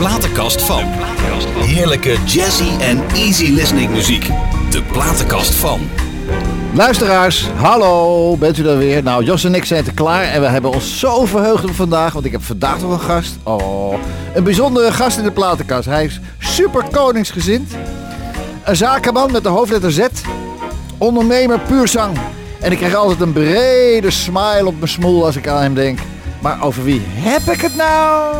platenkast van. Heerlijke jazzy en easy listening muziek. De platenkast van. Luisteraars, hallo, bent u er weer? Nou, Jos en ik zijn er klaar en we hebben ons zo verheugd op vandaag, want ik heb vandaag nog een gast. Oh, een bijzondere gast in de platenkast. Hij is super koningsgezind. Een zakenman met de hoofdletter Z. Ondernemer puur zang. En ik krijg altijd een brede smile op mijn smoel als ik aan hem denk. Maar over wie heb ik het nou?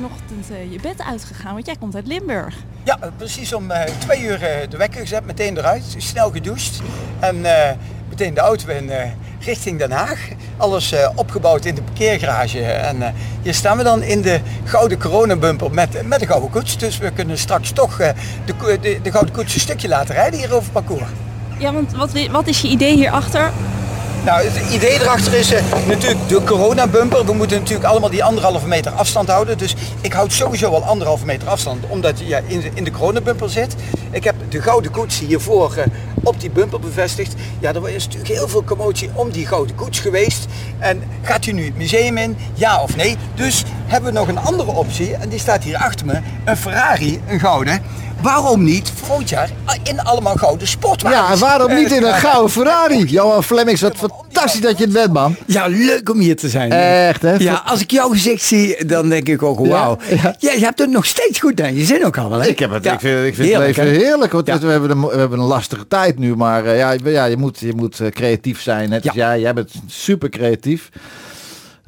Vanochtend eh, je bed uitgegaan? Want jij komt uit Limburg. Ja, precies om eh, twee uur eh, de wekker gezet, meteen eruit, snel gedoucht. En meteen de auto in richting Den Haag. Alles opgebouwd in de parkeergarage. En hier staan we dan in de gouden coronabumper met, met de gouden koets. Dus we kunnen straks toch de, de, de gouden koets een stukje laten rijden hier over het parcours. Ja, want wat, wat is je idee hierachter? Nou, het idee erachter is eh, natuurlijk de coronabumper. We moeten natuurlijk allemaal die anderhalve meter afstand houden. Dus ik houd sowieso wel anderhalve meter afstand, omdat je ja, in, de, in de coronabumper zit. Ik heb de gouden koets hiervoor eh, op die bumper bevestigd. Ja, er is natuurlijk heel veel commotie om die gouden koets geweest. En gaat u nu het museum in? Ja of nee? Dus hebben we nog een andere optie. En die staat hier achter me. Een Ferrari, een gouden. Waarom niet volgend jaar in allemaal gouden sportwagens? Ja, en waarom niet in een Eh, gouden Ferrari? Johan Flemings, wat fantastisch dat je het bent, man. Ja, leuk om hier te zijn. Echt, hè? Ja, als ik jouw gezicht zie, dan denk ik ook, wauw. Ja, Ja, ja. je hebt het nog steeds goed naar je zin ook al wel, hè? Ik, heb het, Ja, ik vind, ik vind heerlijk, het leven heerlijk. Want Ja. we, hebben een, we hebben een lastige tijd nu. Maar eh, ja, ja, je moet, je moet eh, creatief zijn. Net als Ja. jij. Jij bent super creatief.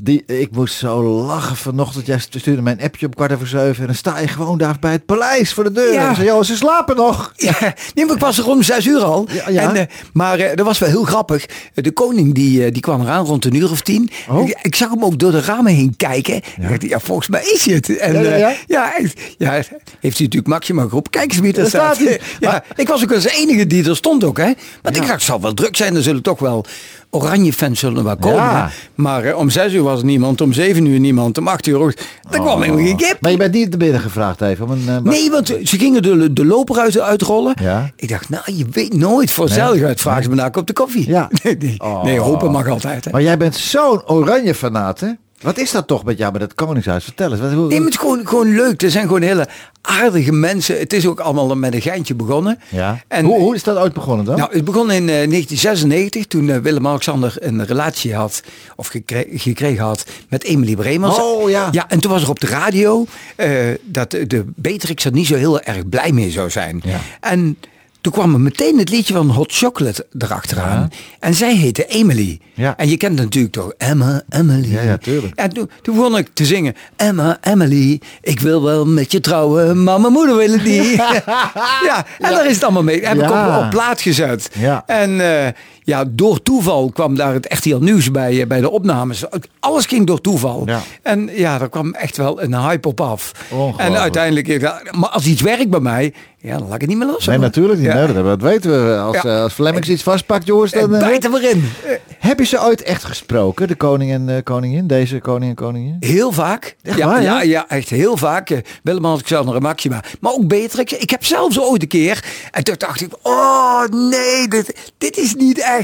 Die, ik moest zo lachen vanochtend. Jij stuurde mij een appje om kwart over zeven. En dan sta je gewoon daar bij het paleis voor de deur. Ja. En zei, joh, ze slapen nog. Ja, nee, maar ik was er om zes uur al. Ja, ja. En, eh, maar eh, dat was wel heel grappig. De koning die, eh, die kwam eraan rond een uur of tien. Oh. Ik, ik zag hem ook door de ramen heen kijken. Ik dacht, ja, volgens mij is het. En, Ja, ja, ja? ja, ja, heeft hij natuurlijk Maxima geroepen. Kijk eens wie er staat. ja, Maar- ik was ook als enige die er stond ook. Hè. Maar Ja. ik dacht, het zal wel druk zijn. Er zullen toch wel oranje fans zullen wel komen. Ja. Maar eh, om zes uur was er niemand. Om zeven uur niemand. Om acht uur ook. Er kwam helemaal geen kip. Maar je bent niet binnen gevraagd even. Om een, eh, Nee, want ze gingen de, de loper uit, uitrollen. Ja. Ik dacht, nou, je weet nooit. Voor zelfheid vragen ze me naar een kop de koffie. Ja. Nee, nee, Oh. nee, hopen mag altijd. Hè. Maar jij bent zo'n oranje fanaat, hè? Wat is dat toch met jou met het Koningshuis? Vertel eens. Wat, hoe, Nee, het is gewoon, gewoon leuk. Er zijn gewoon hele aardige mensen. Het is ook allemaal met een geintje begonnen. ja. En, hoe, hoe is dat ooit begonnen dan? Nou, het begon in eh, 1996 toen eh, Willem-Alexander een relatie had, of gekre- gekregen had met Emily Bremers. Oh, ja. Ja, en toen was er op de radio eh, dat de- de Beatrix er niet zo heel erg blij mee zou zijn. Ja. En toen kwam er meteen het liedje van Hot Chocolate erachteraan. En zij heette Emily. Ja. En je kent natuurlijk toch Emma, Emily. Ja, ja, tuurlijk. En toen, toen begon ik te zingen. Emma, Emily, ik wil wel met je trouwen, maar mijn moeder wil het niet. ja, en daar is het allemaal mee. Heb ik op, op plaat gezet. Ja. En eh, ja, door toeval kwam daar het RTL Nieuws bij, eh, bij de opnames. Alles ging door toeval. Ja. En ja, daar kwam echt wel een hype op af. En uiteindelijk, maar als iets werkt bij mij, ja, dan laat ik het niet meer los. Nee, natuurlijk niet. Ja. Nee, dat, weten we. Als, Ja. eh, als iets vastpakt, jongens, dan... En eh, bijt er maar in. heb je ze ooit echt gesproken, de koning en de koningin? Deze koning en koningin? Heel vaak. Echt ja, waar, ja? ja? ja, echt heel vaak. Eh, Willem-Alexander en Maxima. Maar ook Beatrix. Ik heb zelfs ooit een keer. En toen dacht ik, oh nee, dit, dit is niet echt.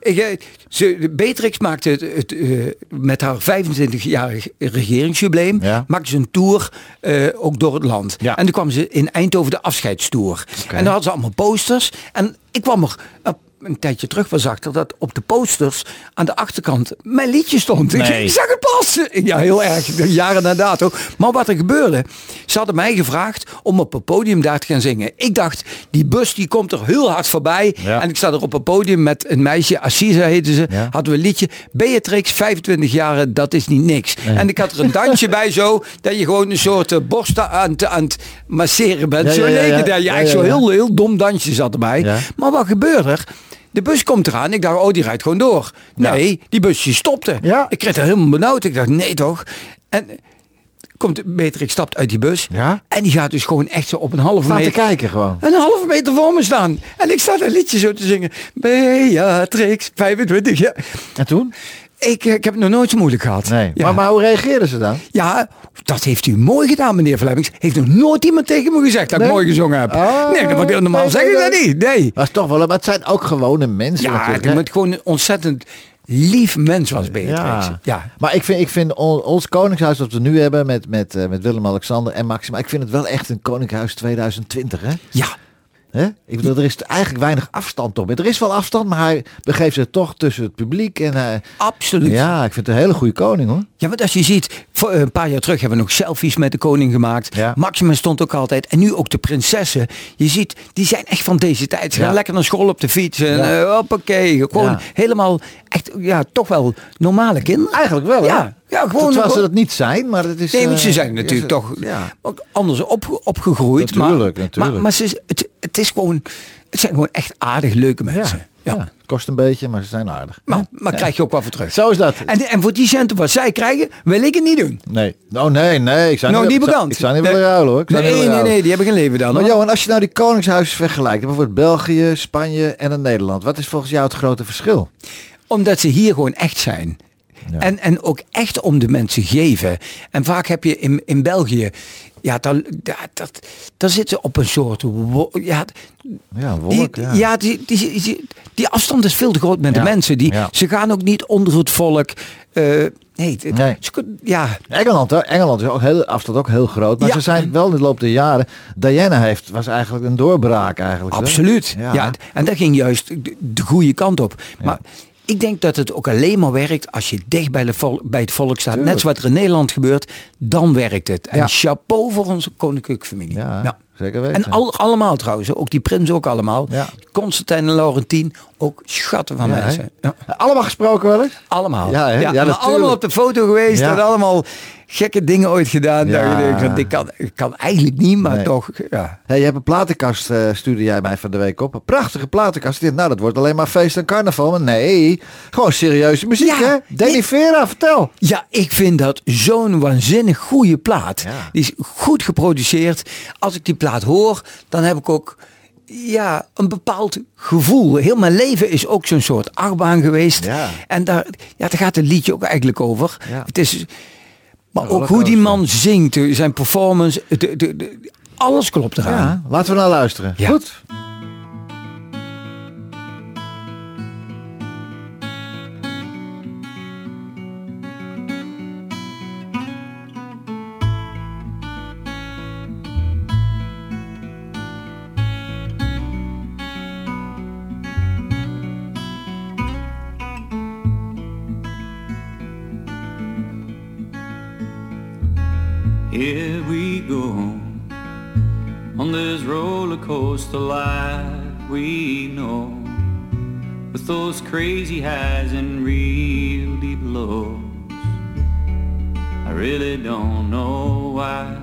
Ik, eh, ze, Beatrix maakte het, het, eh, met haar 25-jarig regeringsjubileum. Ja. Maakte ze een tour eh, ook door het land. Ja. En toen kwam ze in Eindhoven de afscheidstour. En dan hadden ze allemaal posters. En ik kwam er een tijdje terug was achter dat op de posters aan de achterkant mijn liedje stond. Ik- Nee. Ik, zag het pas. Ja, heel erg. Jaren na dato. Maar wat er gebeurde, ze hadden mij gevraagd om op het podium daar te gaan zingen. Ik dacht, die bus die komt er heel hard voorbij. Ja. En ik sta er op het podium met een meisje, Assisa heette ze. Ja. Hadden we een liedje. Beatrix, 25 jaar, dat is niet niks. En ik had er een dansje bij zo, dat je gewoon een soort eh, borst aan, het- aan het masseren bent. Ja, zo leek ja. het. Ja, Ja, echt ja, zo heel, heel dom dansje zat erbij. Maar wat gebeurde er? De bus komt eraan. Ik dacht, oh, die rijdt gewoon door. Nee, die bus die stopte. Ja. Ik kreeg er helemaal benauwd. Ik dacht, nee toch? En komt Beatrix stapt uit die bus. Ja. En die gaat dus gewoon echt zo op een halve Staan te meter. kijken gewoon. Een halve meter voor me staan. En ik sta een liedje zo te zingen. Beatrix, 25 jaar. En toen? Ik, eh, ik heb het nog nooit zo moeilijk gehad. Nee. Ja. Maar, maar hoe reageerden ze dan? Ja, dat heeft u mooi gedaan, meneer Flemings. Heeft nog nooit iemand tegen me gezegd dat Nee? ik mooi gezongen heb. Oh, nee, dat- normaal nee, zeg nee, ik dat niet. Nee. Dat is toch wel, maar het zijn ook gewone mensen Ja, natuurlijk. je hè? moet gewoon ontzettend lief mens was Beatrix. Ja. Ja. Maar ik vind, ik vind on- ons koningshuis dat we nu hebben met, met, eh, met Willem-Alexander en Maxima. Ik vind het wel echt een koningshuis 2020, hè? Ja. Ik bedoel, er is eigenlijk weinig afstand toch. Er is wel afstand, maar hij begeeft zich toch tussen het publiek. En hij, absoluut. ja, ik vind het een hele goede koning hoor. Ja, want als je ziet, voor een paar jaar terug hebben we nog selfies met de koning gemaakt. Ja. Maxima stond ook altijd. En nu ook de prinsessen. Je ziet, die zijn echt van deze tijd. Ze gaan Ja. lekker naar school op de fiets. En Ja. eh, hoppakee. Gewoon helemaal, echt, ja, toch wel normale kinderen. Eigenlijk wel? Ja, ja gewoon. Terwijl ze dat niet zijn, maar het is... Nee, want eh, ze zijn natuurlijk toch Ja. ook anders op, opgegroeid. Natuurlijk, maar, natuurlijk. Maar, maar ze, het, het is gewoon, het zijn gewoon echt aardig leuke mensen. Ja. Ja. ja. Het kost een beetje, maar ze zijn aardig. Maar, maar krijg je ook wel voor terug. Zo is dat. En, en voor die centen wat zij krijgen, wil ik het niet doen. Nee. Oh nee, nee. Ik zou Nou, niet, niet ik zou- bekend. Ik zou niet Nee. willen ruilen hoor. Nee, nee, nee, die hebben geen leven dan. Maar hoor. Johan, als je nou die koningshuizen vergelijkt, bijvoorbeeld België, Spanje en dan Nederland. Wat is volgens jou het grote verschil? Omdat ze hier gewoon echt zijn. Ja. En, en ook echt om de mensen geven. En vaak heb je in, in België, ja, dan, ja, dat, dan zitten ze op een soort, ja, Ja, die, wolk. Ja. ja, die, die, die, die afstand is veel te groot met Ja. de mensen. Die. Ze gaan ook niet onder het volk. eh, nee, Nee. ze ja, Engeland, hè? Engeland is ook heel, afstand ook heel groot. Maar ze zijn wel in de loop der jaren. Diana heeft, was eigenlijk een doorbraak eigenlijk. Absoluut. Ja. Ja. en dat ging juist de, de goede kant op. Maar ik denk dat het ook alleen maar werkt als je dicht bij, de vol- bij het volk staat. Tuurlijk. Net zoals er in Nederland gebeurt, dan werkt het. En Ja. chapeau voor onze koninklijke familie. Ja, Ja. zeker weten. En al, allemaal trouwens, ook die prins ook allemaal. Ja. Constantijn en Laurentien, ook schatten van mensen. Ja. Allemaal gesproken wel eens? Allemaal. Ja? Ja, maar allemaal op de foto geweest en allemaal gekke dingen ooit gedaan. Ja. Dat je denkt, van, dit kan, kan eigenlijk niet, maar Nee. toch. Ja. Hey, je hebt een platenkast, stuurde jij mij van de week op. Een prachtige platenkast. Ik dacht, nou, dat wordt alleen maar feest en carnaval. Maar nee, gewoon serieuze muziek, Ja, hè? Danny nee. Vera, vertel. Ja, ik vind dat zo'n waanzinnig goede plaat. Ja. Die is goed geproduceerd. Als ik die plaat hoor, dan heb ik ook ja, een bepaald gevoel. Heel mijn leven is ook zo'n soort achtbaan geweest. Ja. En daar, ja, daar gaat het liedje ook eigenlijk over. Ja. Het is, maar ook hoe die man zingt, zijn performance, de, de, de- alles klopt eraan. Ja, laten we naar luisteren. Ja. Goed. Coaster life we know, with those crazy highs and real deep lows. I really don't know why.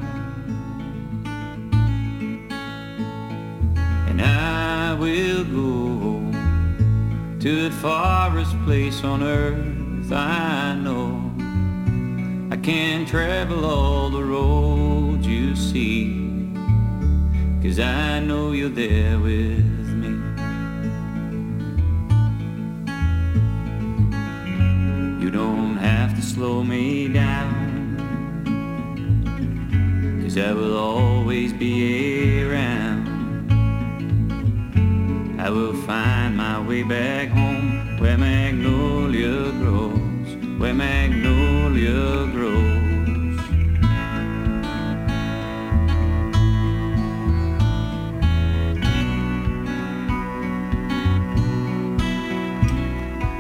And I will go to the farthest place on earth I know. I can travel all the roads you see Cause I know you're there with me. You don't have to slow me down Cause I will always be around. I will find my way back home Where magnolia grows Where magnolia grows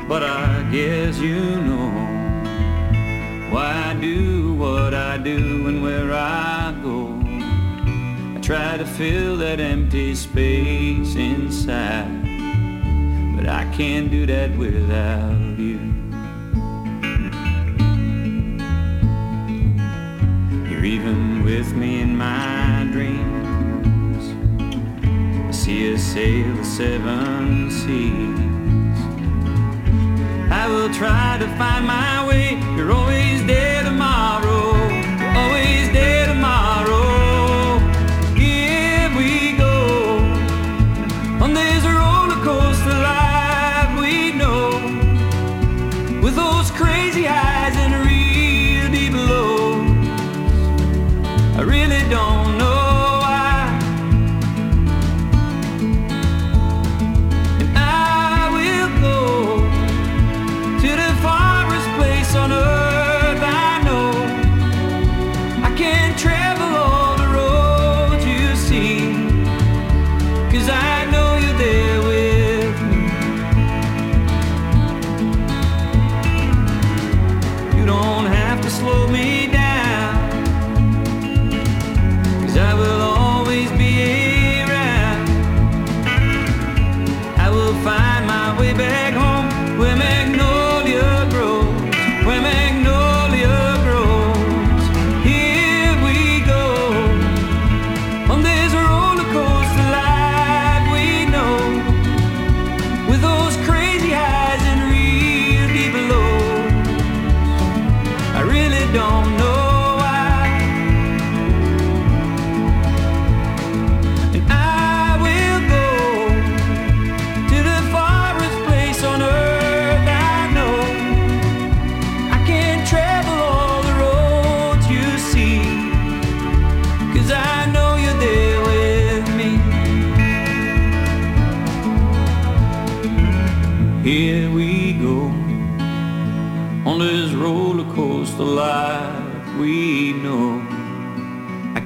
But I guess you know why I do what I do and where I go. I try to fill that empty space inside, but I can't do that without you. You're even with me in my dreams. I see us sail the seven seas. I will try to find my way. You're always there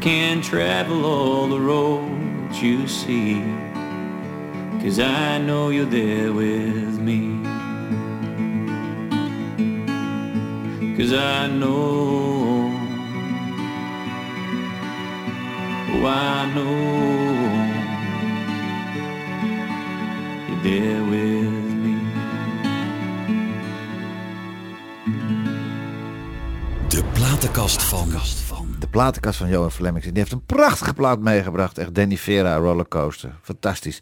can travel all the roads you see, cause I know you're there with me. Cause I know, oh, I know you're there with me. De platenkast van. Platenkast van Johan Flemmings. Die heeft een prachtige plaat meegebracht. Echt Danny Vera Rollercoaster. Fantastisch.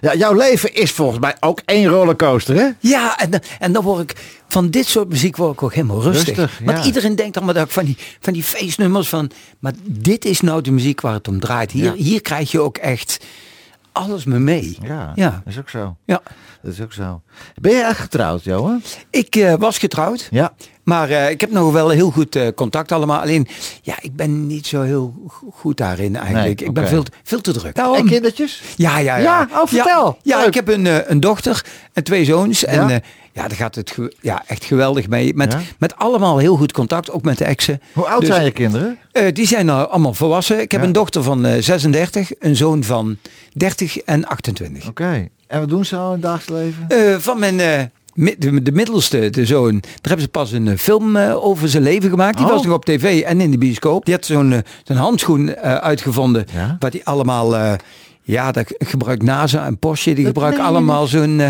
Ja, jouw leven is volgens mij ook één rollercoaster, hè? Ja, en, dan- en dan word ik van dit soort muziek word ik ook helemaal rustig. Rustig, Want iedereen denkt allemaal dat ik van die, van die feestnummers van. Maar dit is nou de muziek waar het om draait. Hier, Ja. hier krijg je ook echt alles me mee. Ja, Ja. dat is ook zo. Ja. Dat is ook zo. Ben je echt getrouwd, Johan? Ik eh, was getrouwd. Ja. Maar eh, ik heb nog wel heel goed eh, contact allemaal. Alleen, ja, ik ben niet zo heel go- goed daarin eigenlijk. Nee, ik ben veel, te- veel te druk. En Daarom- kindertjes? Ja, ja, ja. Ja, oh, vertel. Ja, Leuk. ik heb een, eh, een dochter en twee zoons. En Ja? ja, ja daar gaat het ge- ja, echt geweldig mee. Met, Ja? met allemaal heel goed contact, ook met de exen. Hoe oud Dus, zijn je kinderen? eh, die zijn nou allemaal volwassen. Ik heb Ja. een dochter van eh, 36, een zoon van 30 en 28. Oké. En wat doen ze al in het dagelijks leven? Eh, van mijn... de, de middelste, de zoon, daar hebben ze pas een eh, film eh, over zijn leven gemaakt. Die Oh. was nog op tv en in de bioscoop. Die had zo'n eh, zo'n handschoen uitgevonden. Ja? Wat die allemaal... ja, dat gebruikt NASA en Porsche. Die gebruiken allemaal zo'n...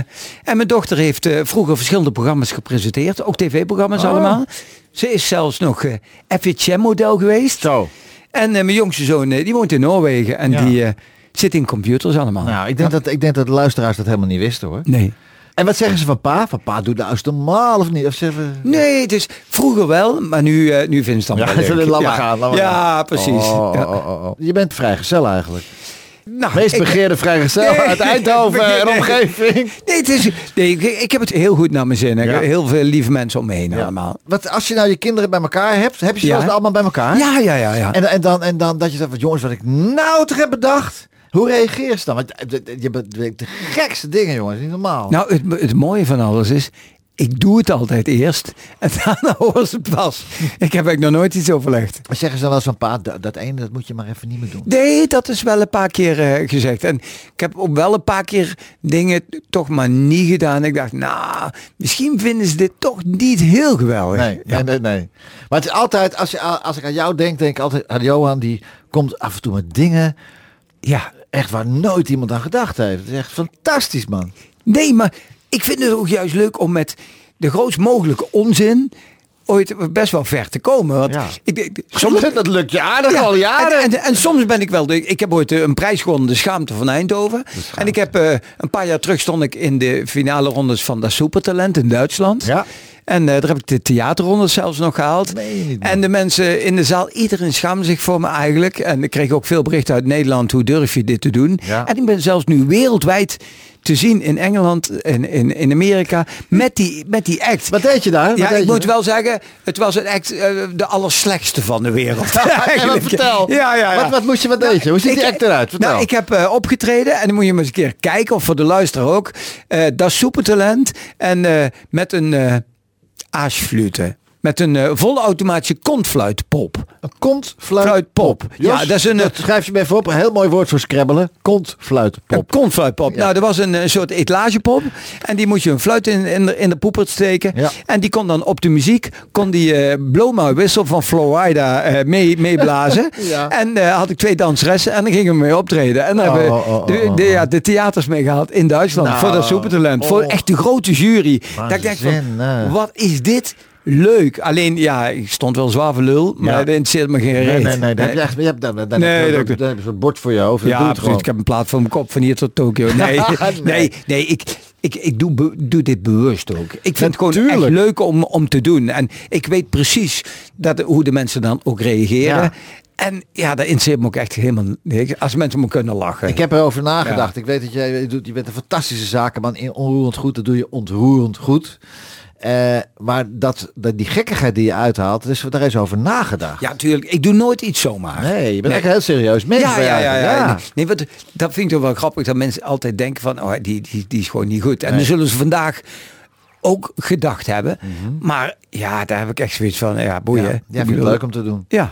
en mijn dochter heeft vroeger verschillende programma's gepresenteerd. Ook tv-programma's Oh. allemaal. Ze is zelfs nog FHM-model geweest. Zo. En mijn jongste zoon, die woont in Noorwegen. En Ja. die zit in computers allemaal. Nou, ik denk, dat, ik denk dat de luisteraars dat helemaal niet wisten, hoor. Nee. En wat zeggen ze van pa? Van pa, doe nou eens normaal of niet? Of zeggen... Nee, dus vroeger wel, maar nu, eh, nu vinden ze het Ja, dan ze leuk. laat ja. gaan. laat ja, gaan. precies. Oh, Ja. oh, oh. Je bent vrijgezel eigenlijk. Nou, Meest begeerde vrijgezel Nee. uit Eindhoven en omgeving. Nee, het is, nee ik, heb het heel goed naar mijn zin. Ik Ja. heb Heel veel lieve mensen om me heen Ja. allemaal. Wat, als je nou je kinderen bij elkaar hebt, heb je ze Ja. allemaal bij elkaar? Ja, ja, ja. ja. En, en, dan, en dan dat je zegt, van, jongens, wat ik nou toch heb bedacht. Hoe reageer je dan? Want je hebt de gekste dingen, jongens. Niet normaal. Nou, het, het mooie van alles is, ik doe het altijd eerst en daarna horen ze het pas. Ik heb eigenlijk nog nooit iets overlegd. Maar zeggen ze dan wel eens van, pa, dat, dat ene, dat moet je maar even niet meer doen. Nee, dat is wel een paar keer eh, gezegd. En ik heb ook wel een paar keer dingen toch maar niet gedaan. Ik dacht, nou, misschien vinden ze dit toch niet heel geweldig. Nee, Ja. nee, nee, nee. Maar het is altijd, als, je, als ik aan jou denk, denk ik altijd aan Johan. Die komt af en toe met dingen, ja, echt waar nooit iemand aan gedacht heeft. Het is echt fantastisch, man. Nee, maar ik vind het ook juist leuk om met de grootst mogelijke onzin ooit best wel ver te komen. Want Ja. ik, ik, Soms, dat lukt je aardig Ja, al jaren. En, en, en soms ben ik wel. De, ik heb ooit eh, een prijs gewonnen, de Schaamte van Eindhoven. En ik heb eh, een paar jaar terug stond ik in de finale rondes van dat Supertalent in Duitsland. Ja. En eh, daar heb ik de theaterrondes zelfs nog gehaald. En de mensen in de zaal, iedereen schaamde zich voor me eigenlijk. En ik kreeg ook veel berichten uit Nederland. Hoe durf je dit te doen? Ja. En ik ben zelfs nu wereldwijd te zien in Engeland en in, in Amerika met die, met die act. Wat deed je daar? Wat Ja, ik je moet wel zeggen, het was een act eh, de allerslechtste van de wereld. Eigenlijk. vertel. Ja, ja, ja. Wat, wat moest je, wat deed je? Hoe ziet die act eruit? Vertel. Nou, ik heb eh, opgetreden en dan moet je maar eens een keer kijken, of voor de luisteraar ook. eh dat supertalent en met een eh aasflute. Met een eh, volle automatische kontfluitpop. Een kontfluitpop. Ja, dat is een, eh, schrijf je me even op. Een heel mooi woord voor scrabbelen. Kontfluitpop. Een kontfluitpop. Ja. Nou, dat was een, eh, soort etalagepop. En die moest je een fluit in, in, de, in de poepert steken. Ja. En die kon dan op de muziek, kon die eh Blow My Whistle van Florida eh, mee, meeblazen. Ja. En eh, had ik twee danseressen en dan gingen we mee optreden. En dan Oh, hebben oh, oh, de, oh, de, oh. ja, de theaters meegehaald in Duitsland. Nou, voor dat supertalent. Voor oh. echt de grote jury. Dat ik denk van, wat is dit? Leuk. Alleen, ja, ik stond wel zwaar voor lul, maar dat interesseert me geen Nee, reet. nee, nee. Dan heb je, echt, je hebt, dan, dan, Nee, dan, dat- dan, dan heb je zo'n bord voor je hoofd. Ja, precies. gewoon. Ik heb een plaat voor mijn kop van hier tot Tokio. Nee, Nee. nee, nee, ik, ik, ik doe, be- doe dit bewust ook. Ik vind het gewoon echt leuk om, om te doen. En ik weet precies dat, hoe de mensen dan ook reageren. Ja. En ja, dat interesseert me ook echt helemaal niks. Als mensen me kunnen lachen. Ik heb erover nagedacht. Ik weet dat jij je doet, je bent een fantastische zakenman in onroerend goed. Dat doe je ontroerend goed. Eh, maar dat, dat, die gekkigheid die je uithaalt, dus daar is over nagedacht. ja, natuurlijk. Ik doe nooit iets zomaar. Nee, je bent Nee. echt heel serieus mens. Ja, ja, ja, ja. Nee, wat, dat vind ik toch wel grappig dat mensen altijd denken van, oh, die, die, die is gewoon niet goed. En Nee. dan zullen ze vandaag ook gedacht hebben. Maar ja, daar heb ik echt zoiets van, ja, boeien. Ja, bedoel- leuk om te doen. Ja,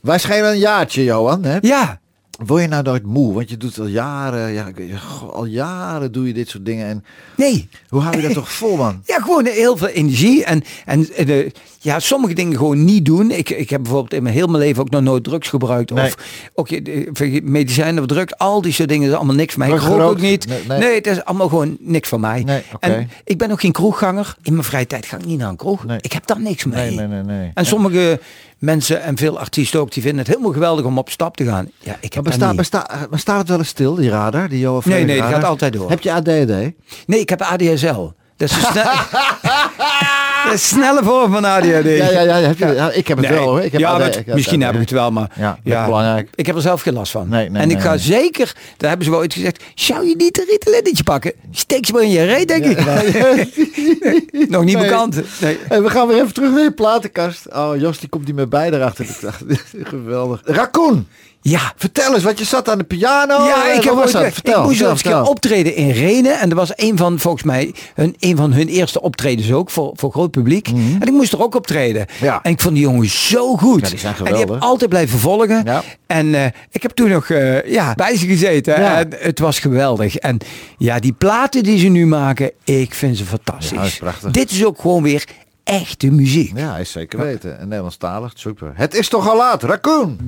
Wij een jaartje, Johan. Hè? ja. Word je nou nooit moe? Want je doet al jaren, ja, al jaren doe je dit soort dingen. En Nee. hoe hou je dat toch vol, man? Ja, gewoon heel veel energie. En, en eh, de, ja, sommige dingen gewoon niet doen. Ik, ik heb bijvoorbeeld in mijn heel mijn leven ook nog nooit drugs gebruikt. Nee. Of ook de- medicijnen of drugs. Al die soort dingen is allemaal niks mij. Ik rook ook niet. Nee, Nee, nee. het is allemaal gewoon niks van mij. En ik ben ook geen kroegganger. In mijn vrije tijd ga ik niet naar een kroeg. Ik heb daar niks mee. Nee, nee, nee. nee. En sommige mensen en veel artiesten ook, die vinden het helemaal geweldig om op stap te gaan. Ja, ik Maar heb dat bestaat, niet. besta, maar staat het wel eens stil, die radar? Die Johan Nee, nee, die radar? gaat altijd door. Heb je ADD? Nee, ik heb ADSL. Dat is een snelle vorm van ADHD. Ja, ja, ja, heb je, ja, ik heb het Nee. wel hoor. Ik heb ja, ik misschien heb ik het wel, maar Ja, is belangrijk. ik heb er zelf geen last van. Nee, nee, en ik ga zeker, daar hebben ze wel ooit gezegd, zou je niet een Ritalinetje pakken? Steek ze maar in je reet, denk ik. Nog niet. Nee. Hey, we gaan weer even terug naar je platenkast. Oh, Jos, die komt niet meer bij daarachter. Geweldig. Raccoon, Ja, vertel eens, want je zat aan de piano. ja, Eh, ik, wat heb ooit, dat? ik Vertel, moest een keer vertel. optreden in Renen. En dat was een van, volgens mij, hun, een van hun eerste optredens ook voor, voor groot publiek. En ik moest er ook optreden. Mhm. Ja. En ik vond die jongens zo goed. Ja, die zijn en die heb geweldig. altijd blijven volgen. Ja. En eh, ik heb toen nog eh, ja, bij ze gezeten. Ja. En het was geweldig. En ja, die platen die ze nu maken, ik vind ze fantastisch. Is prachtig. Dit is ook gewoon weer echte muziek. Ja, is zeker weten. En Nederlandstalig, super. Het is toch al laat, Raccoon.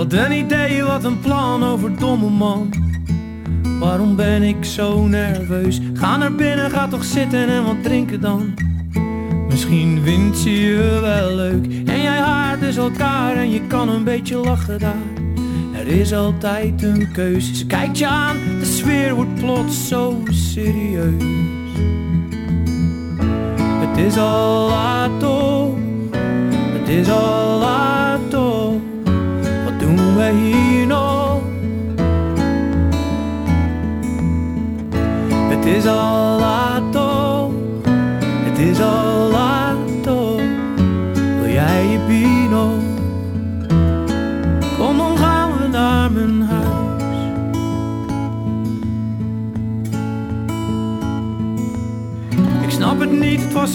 Wat een idee, wat een plan over domme man. Waarom ben ik zo nerveus? Ga naar binnen, ga toch zitten en wat drinken dan. Misschien vindt ze je wel leuk. En jij haart dus elkaar en je kan een beetje lachen daar. Er is altijd een keuze. Ze kijkt je aan, de sfeer wordt plots zo serieus. Het is al laat toch, het is al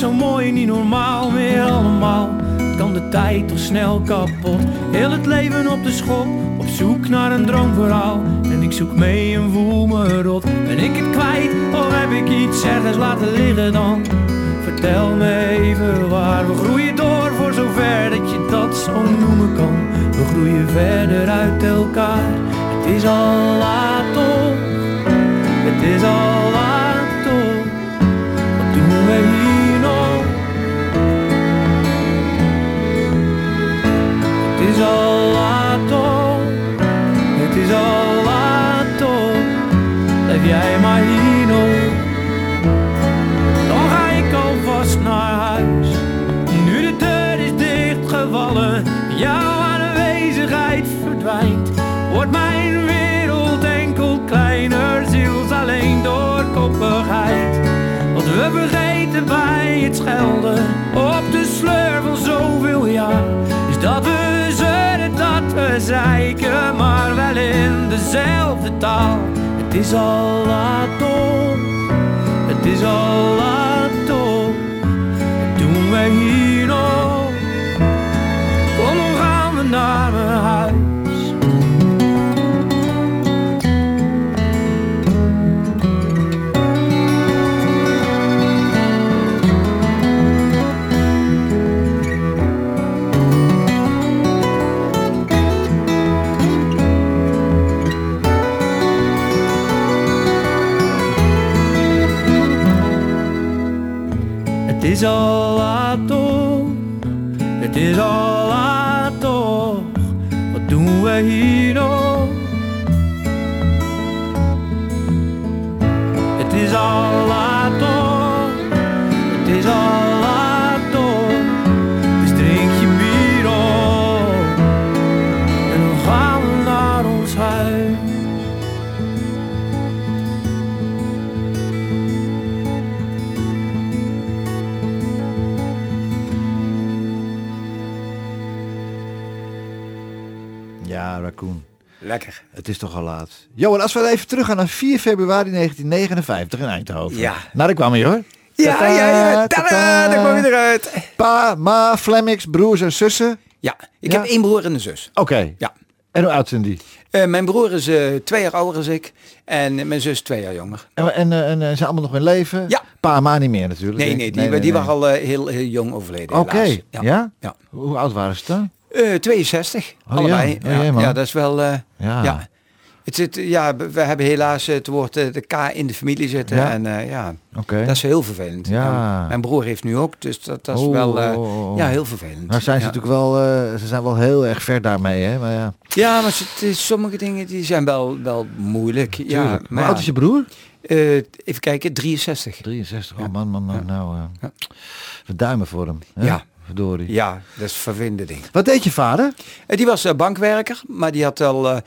zo mooi, niet normaal meer allemaal. Kan de tijd toch snel kapot. Heel het leven op de schop, op zoek naar een droomverhaal. En ik zoek mee en voel me rot. Ben ik het kwijt of heb ik iets ergens laten liggen dan? Vertel me even waar. We groeien door voor zover dat je dat zo noemen kan. We groeien verder uit elkaar. Het is al laat toch. Het is al laat is al laat toch. Het is al laat toch. Blijf jij maar hier nog. Dan ga ik alvast naar huis. Nu de deur is dichtgevallen, jouw aanwezigheid verdwijnt. Wordt mijn wereld enkel kleiner, ziels alleen door koppigheid. Wat we vergeten bij het schelden op de sleur van zoveel jaar, zijn. spreken, maar wel in dezelfde taal. Het is al laat op, het is al laat op. Doen wij hier nog? Het Lekker. Het is toch al laat. Johan, als we even teruggaan naar 4 februari 1959 in Eindhoven. Ja. Nou, daar kwam hij hoor. Ja, ja, ja. Tada, daar kwam je eruit. Pa, ma, Flemmix, broers en zussen. Ja, ik Ja? heb één broer en een zus. Oké. Ja. En hoe oud zijn die? Eh, mijn broer is eh, twee jaar ouder dan ik en mijn zus twee jaar jonger. En, en, eh, en, zijn allemaal nog in leven? Ja. Pa en ma niet meer natuurlijk. Nee, nee, die, die waren al heel, heel jong overleden. Oké, helaas. ja? ja. Hoe oud waren ze dan? Eh, 62, Oh, allebei. ja. Oh, dat is wel... eh, Ja. ja. Het zit, ja, we hebben helaas het woord eh, de K in de familie zitten. Ja. En eh, ja, Oké. dat is heel vervelend. Ja. mijn broer heeft nu ook, dus dat, dat is Oh, wel eh, oh, ja, heel vervelend. Nou zijn ze ja. natuurlijk wel, eh, ze zijn wel heel erg ver daarmee, hè? Maar ja, Ja, maar het is, sommige dingen die zijn wel, wel moeilijk. Ja, tuurlijk. Hoe maar oud is je broer? Eh, even kijken, 63. 63. Ja. Oh man, man, man. Nou, eh, we duimen voor hem. Hè? Ja. Verdorie. Ja, dat is ding. Wat deed je vader? Eh, die was eh, bankwerker, maar die had al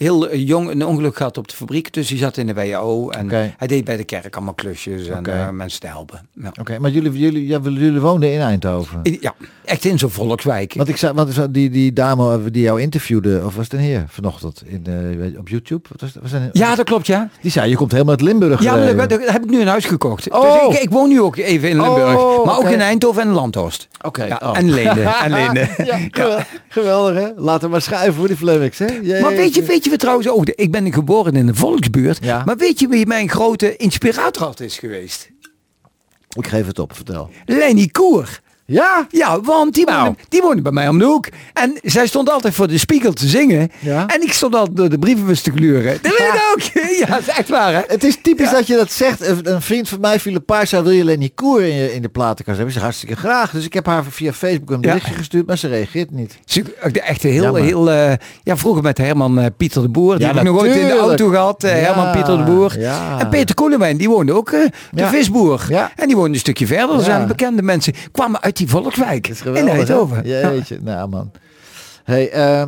heel eh, jong een ongeluk gehad op de fabriek. Dus die zat in de WHO en hij deed bij de kerk allemaal klusjes en eh, mensen te helpen. Ja. Oké, maar jullie, jullie, ja, jullie woonden in Eindhoven. In- ja, echt in zo'n volkswijk. Want ik zei, dat, die, die dame die jou interviewde, of was het een heer vanochtend in, eh, op YouTube? Wat was, was een, Ja, dat klopt, ja. Die zei, je komt helemaal uit Limburg. Ja, daar, daar heb ik nu een huis gekocht. Oh. Dus ik, ik woon nu ook even in Limburg. Oh, maar ook in Eindhoven en Landhorst. Oké. Ja, oh. En Leende. en Leende. ja, geweldig, geweldig hè. Laten we maar schuiven voor die Flemmix hè. Maar weet je, weet je wat trouwens ook? Ik ben geboren in een volksbuurt. Ja. Maar weet je wie mijn grote inspirator is geweest? Ik geef het op, vertel. Lenny Koer. Ja? Ja, want die, Nou. woonde, die woonde bij mij om de hoek. En zij stond altijd voor de spiegel te zingen. Ja. En ik stond altijd door de brievenbus te gluren. Dat weet ik ook. Ja, dat is echt waar hè. Het is typisch dat je dat zegt. Een vriend van mij viel een paar jaar, wil je Lenny Koer in, je, in de platenkast hebben? Ze hartstikke graag. Dus ik heb haar via Facebook een berichtje gestuurd, maar ze reageert niet. Ze- Echt heel, heel, eh, ja, vroeger met Herman eh, Pieter de Boer. Die Ja, heb ik nog ooit in de auto gehad. eh, Herman Pieter de Boer. En Peter Koelewijn, die woonde ook, de visboer. Ja. En die woonde een stukje verder. Er zijn bekende mensen. Kwamen uit die volkswijk. Dat is in geweldig. Eindhoven. Ja. Jeetje, nou man. Hey, eh,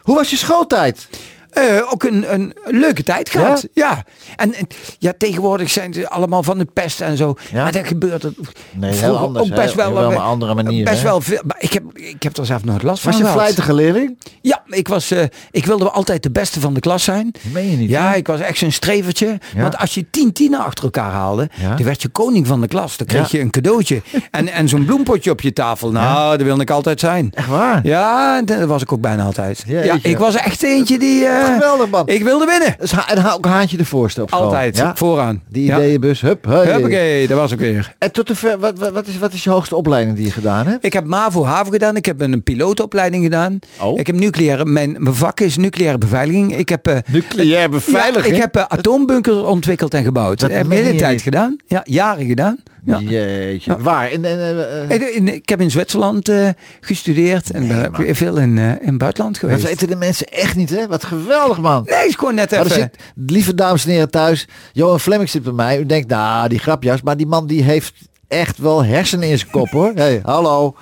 hoe was je schooltijd? Eh, ook een, een leuke tijd gehad. Ja. En, en ja, tegenwoordig zijn ze allemaal van de pest en zo. Ja? Maar dat gebeurt het Nee, heel anders, ook best wel. Wel een andere manier, Best wel veel. Maar ik heb, ik heb er zelf nooit last Was van je een gehad. vlijtige leerling? Ja, ik, was, eh, ik wilde altijd de beste van de klas zijn. Meen je niet? Ja, hè? ik was echt zo'n strevertje. Ja. Want als je tien tienen achter elkaar haalde, dan werd je koning van de klas. Dan kreeg je een cadeautje. en, en zo'n bloempotje op je tafel. Nou, dat wilde ik altijd zijn. Echt waar? Ja, dat was ik ook bijna altijd. Ja, ik was echt eentje die... eh, Geweldig man. ik wilde winnen. Dus ha- en ha- ook haantje de voorste op school. Altijd. Ja? Vooraan. Die Ja. ideeënbus, hup, hey. Huppakee, dat was ook weer. En tot de ver, wat, wat, is, wat is je hoogste opleiding die je gedaan hebt? Ik heb MAVO HAVO gedaan. Ik heb een pilootopleiding gedaan. Oh. Ik heb nucleaire... Mijn, mijn vak is nucleaire beveiliging. Ik heb... eh, Nucleair Ja, ik heb eh, atoombunkers ontwikkeld en gebouwd. Dat heb ik hele tijd niet. gedaan. Ja, jaren gedaan. Ja. Jeetje. Ja. Waar? In, in, eh, eh, Ik, in- ik heb in Zwitserland eh, gestudeerd en ben veel in, eh, in het buitenland dat geweest. weten de mensen echt niet, hè? Wat geweldig, man. Nee, is gewoon net even. zit, lieve dames en heren thuis, Johan Flemming zit bij mij. U denkt, nou, die grapjas. Maar die man die heeft echt wel hersenen in zijn kop, hoor. hey, hallo.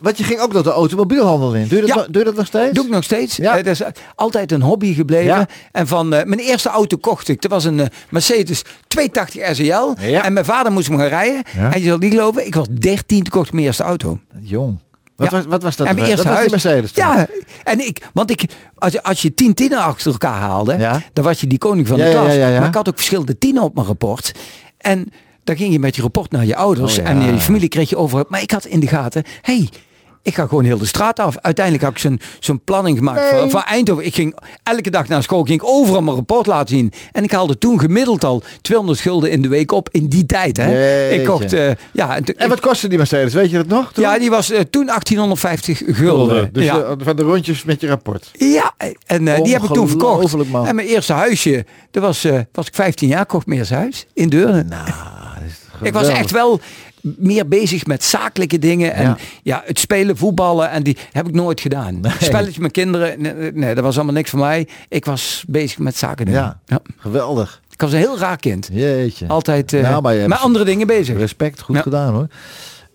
Want je ging ook nog de automobielhandel in. Doe je dat, Ja. nog- doe je dat nog steeds? Doe ik nog steeds. Ja. Het is altijd een hobby gebleven. Ja. En van eh, mijn eerste auto kocht ik. Dat was een eh, Mercedes 280 RCL. Ja. En mijn vader moest me gaan rijden. Ja. En je zal niet geloven, ik was 13 toen kocht ik mijn eerste auto. Jong. Wat, Ja. was, wat was dat? En mijn dat eerste was huis. Mercedes toen? Ja, en ik, want ik, als, je- als je tien tienen achter elkaar haalde, Ja. dan was je die koning van Ja, de ja, klas. ja, ja. Maar ik had ook verschillende tienen op mijn rapport. En dan ging je met je rapport naar je ouders Oh, ja. en je familie kreeg je over. Maar ik had in de gaten, hey, ik ga gewoon heel de straat af. Uiteindelijk had ik zo'n zo'n planning gemaakt van, van Eindhoven. Ik ging elke dag naar school, ging ik overal mijn rapport laten zien. En ik haalde toen gemiddeld al 200 gulden in de week op in die tijd. Hè. Jeetje. Ik kocht, eh, ja, en, En wat kostte die Mercedes? Weet je dat nog? toen? ja, die was eh, toen 1850 gulden. Dus ja. eh, van de rondjes met je rapport. Ja, en die heb ik toen verkocht. Man. En mijn eerste huisje, dat was, was ik 15 jaar, kocht mijn eerste huis in Deurne. Nou, ik was echt wel meer bezig met zakelijke dingen. En Ja. ja. het spelen, voetballen, en die heb ik nooit gedaan. Spelletjes met kinderen, nee, nee, dat was allemaal niks voor mij. Ik was bezig met zaken doen. Ja. Ja. Geweldig. Ik was een heel raar kind. Jeetje. Altijd eh, Nou, maar met andere dingen bezig. Respect, goed gedaan hoor.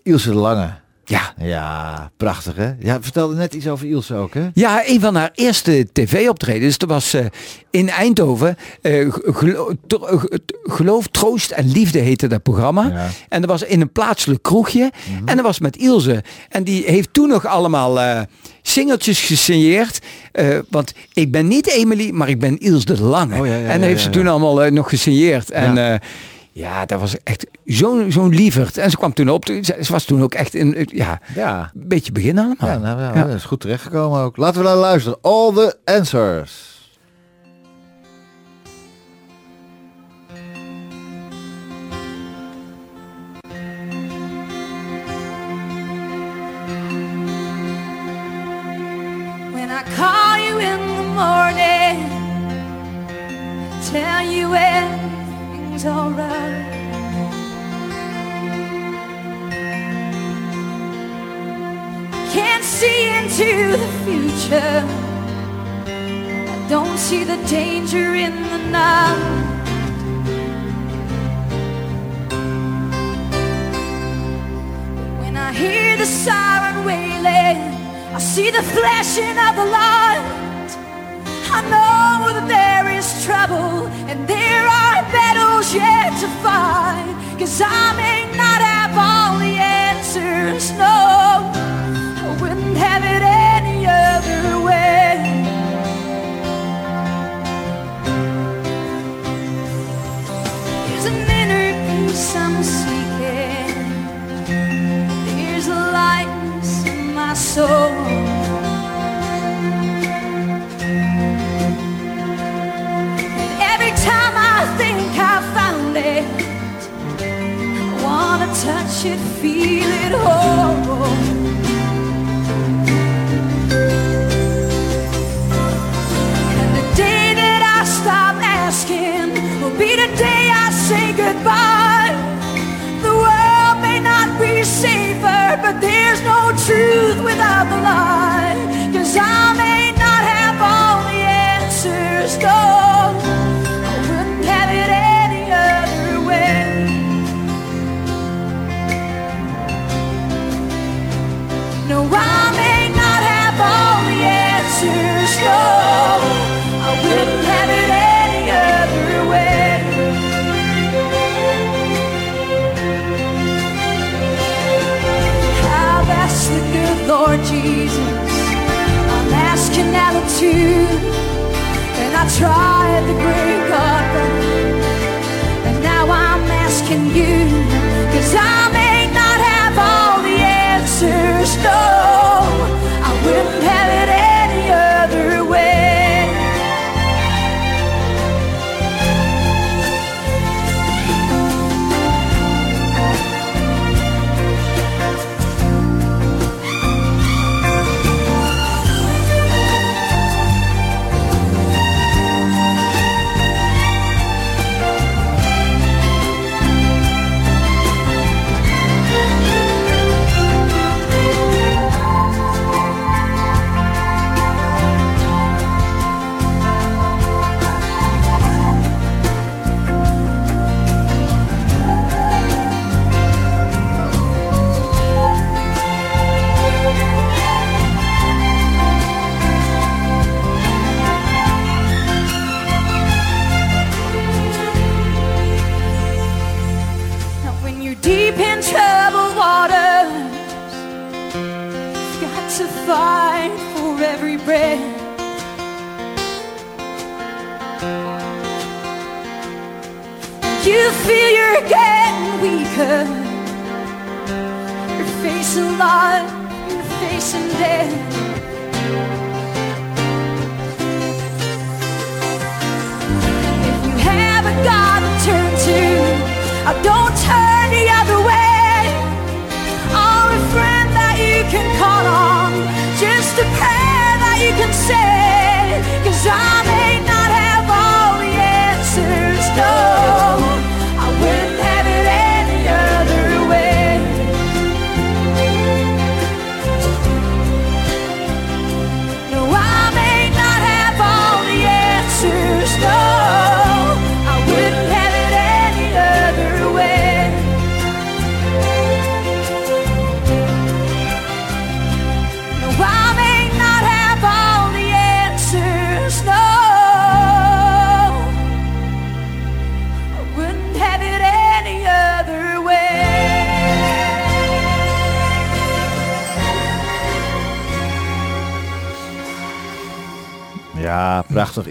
Ilse de Lange. Ja. Ja, prachtig hè? Ja, vertelde net iets over Ilse ook hè? Ja, een van haar eerste tv-optredens. Dat was eh, in Eindhoven. eh, gelo- tro- geloof, Troost en Liefde heette dat programma. Ja. Mhm. En dat was in een plaatselijk kroegje. En dat was met Ilse. En die heeft toen nog allemaal eh singeltjes gesigneerd. Want ik ben niet Emily, maar ik ben Ilse de Lange. Oh, ja, ja, en dat heeft ze toen allemaal nog gesigneerd. En Ja. dat was echt zo'n zo'n lieverd. En ze kwam toen op. Ze ze was toen ook echt in, ja, Ja. een beetje begin allemaal. Ja, nou, ja, Ja. dat is goed terechtgekomen ook. Laten we naar luisteren. All the answers. When I call you in the morning, tell you everything's alright. Can't see into the future. I don't see the danger in the night. When I hear the siren wailing, I see the flashing of the light. I know that there is trouble and there are battles yet to fight. Cause I may not have all the answers, no, I wouldn't have it any other way. There's an inner peace tried the great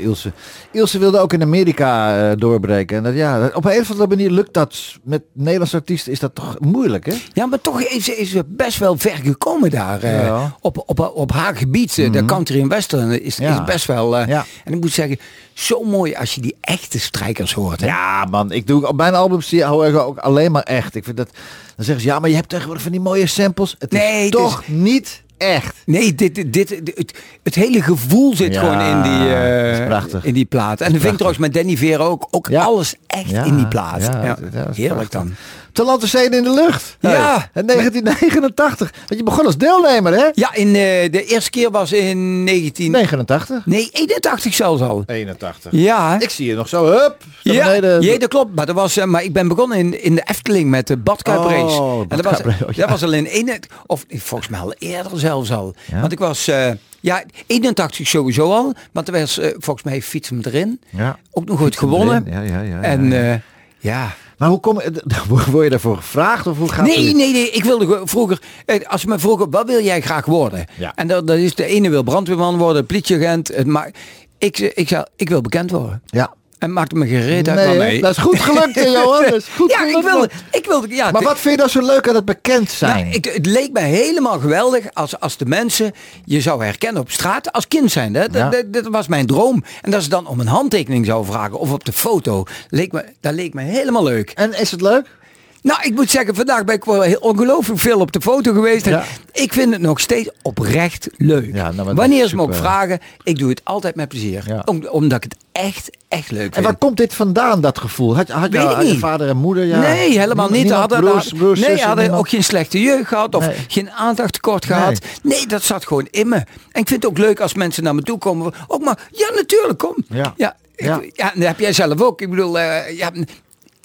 Ilse. Ilse wilde ook in Amerika eh, doorbreken. En dat, ja, op een of andere manier lukt dat. Met Nederlandse artiesten is dat toch moeilijk, hè? Ja, maar toch is, is ze best wel ver gekomen daar. eh, Ja. Mhm. op, op, op haar gebied, eh, de country en western, is, Ja. is best wel... Ja. En ik moet zeggen, zo mooi als je die echte strijkers hoort. Hè? Ja, man. Ik doe op mijn albums die hou ik ook alleen maar echt. Ik vind dat. Dan zeggen ze ja, maar je hebt tegenwoordig van die mooie samples. Het Nee, is het toch niet echt. Nee, dit, dit, dit, het, het hele gevoel zit Ja, gewoon in die, eh, in die plaat. En dat vind ik trouwens met Danny Vera ook, ook Ja. alles echt in die plaat. ja, Heerlijk prachtig. Dan. Talenten zijn in de lucht. Ja. In 1989. Want je begon als deelnemer, hè? Ja, in, eh, de eerste keer was in 19... 89. Nee, 81 zelfs al. 81. Ja. Ik zie je nog zo, hup. Ja, ja, dat klopt. Maar, dat was, eh, maar ik ben begonnen in, in de Efteling met de badkuiprace. Oh, en dat was, oh, ja. dat was al in een, of volgens mij al eerder zelfs al. Ja. Want ik was, eh, ja, 81 sowieso al. Want er was volgens mij fietsen erin. Ja. Ook nog ooit gewonnen. Ja, ja, ja. En ja. Maar hoe kom je, word je daarvoor gevraagd of hoe gaat Nee, het? nee, nee. Ik wilde vroeger, eh, als je me vroeg, wat wil jij graag worden? Ja. En dat, dat is de ene wil brandweerman worden, politieagent. Het maar ik, ik, zei, ik wil bekend worden. Ja. En maakte me gereed uit Nee, mee. dat is goed gelukt, Johan. Dat is goed ja, ik wilde, ik wilde, ja. Maar wat vind je nou zo leuk aan het bekend zijn? Nou, ik, het leek mij helemaal geweldig als, als de mensen je zou herkennen op straat als kind zijn. Ja. dat, dat was mijn droom. En dat ze dan om een handtekening zou vragen of op de foto. Leek me, dat leek me helemaal leuk. En is het leuk? Nou, ik moet zeggen, vandaag ben ik wel heel ongelooflijk veel op de foto geweest. En Ja. Ik vind het nog steeds oprecht leuk. Ja, nou, Wanneer ze me ook vragen, ik doe het altijd met plezier. Ja. Om, omdat ik het echt, echt leuk En vind. waar komt dit vandaan, dat gevoel? Had, had, Weet je, had vader en moeder? Ja. Nee, helemaal niet. Hadden, broers, nee, hadden niemand? ook geen slechte jeugd gehad of Nee. geen aandachttekort gehad. Nee. dat zat gewoon in me. En ik vind het ook leuk als mensen naar me toe komen. Ook maar, ja, natuurlijk, kom. Ja. Ja, Ja. ja. dat heb jij zelf ook. Ik bedoel, eh, ja,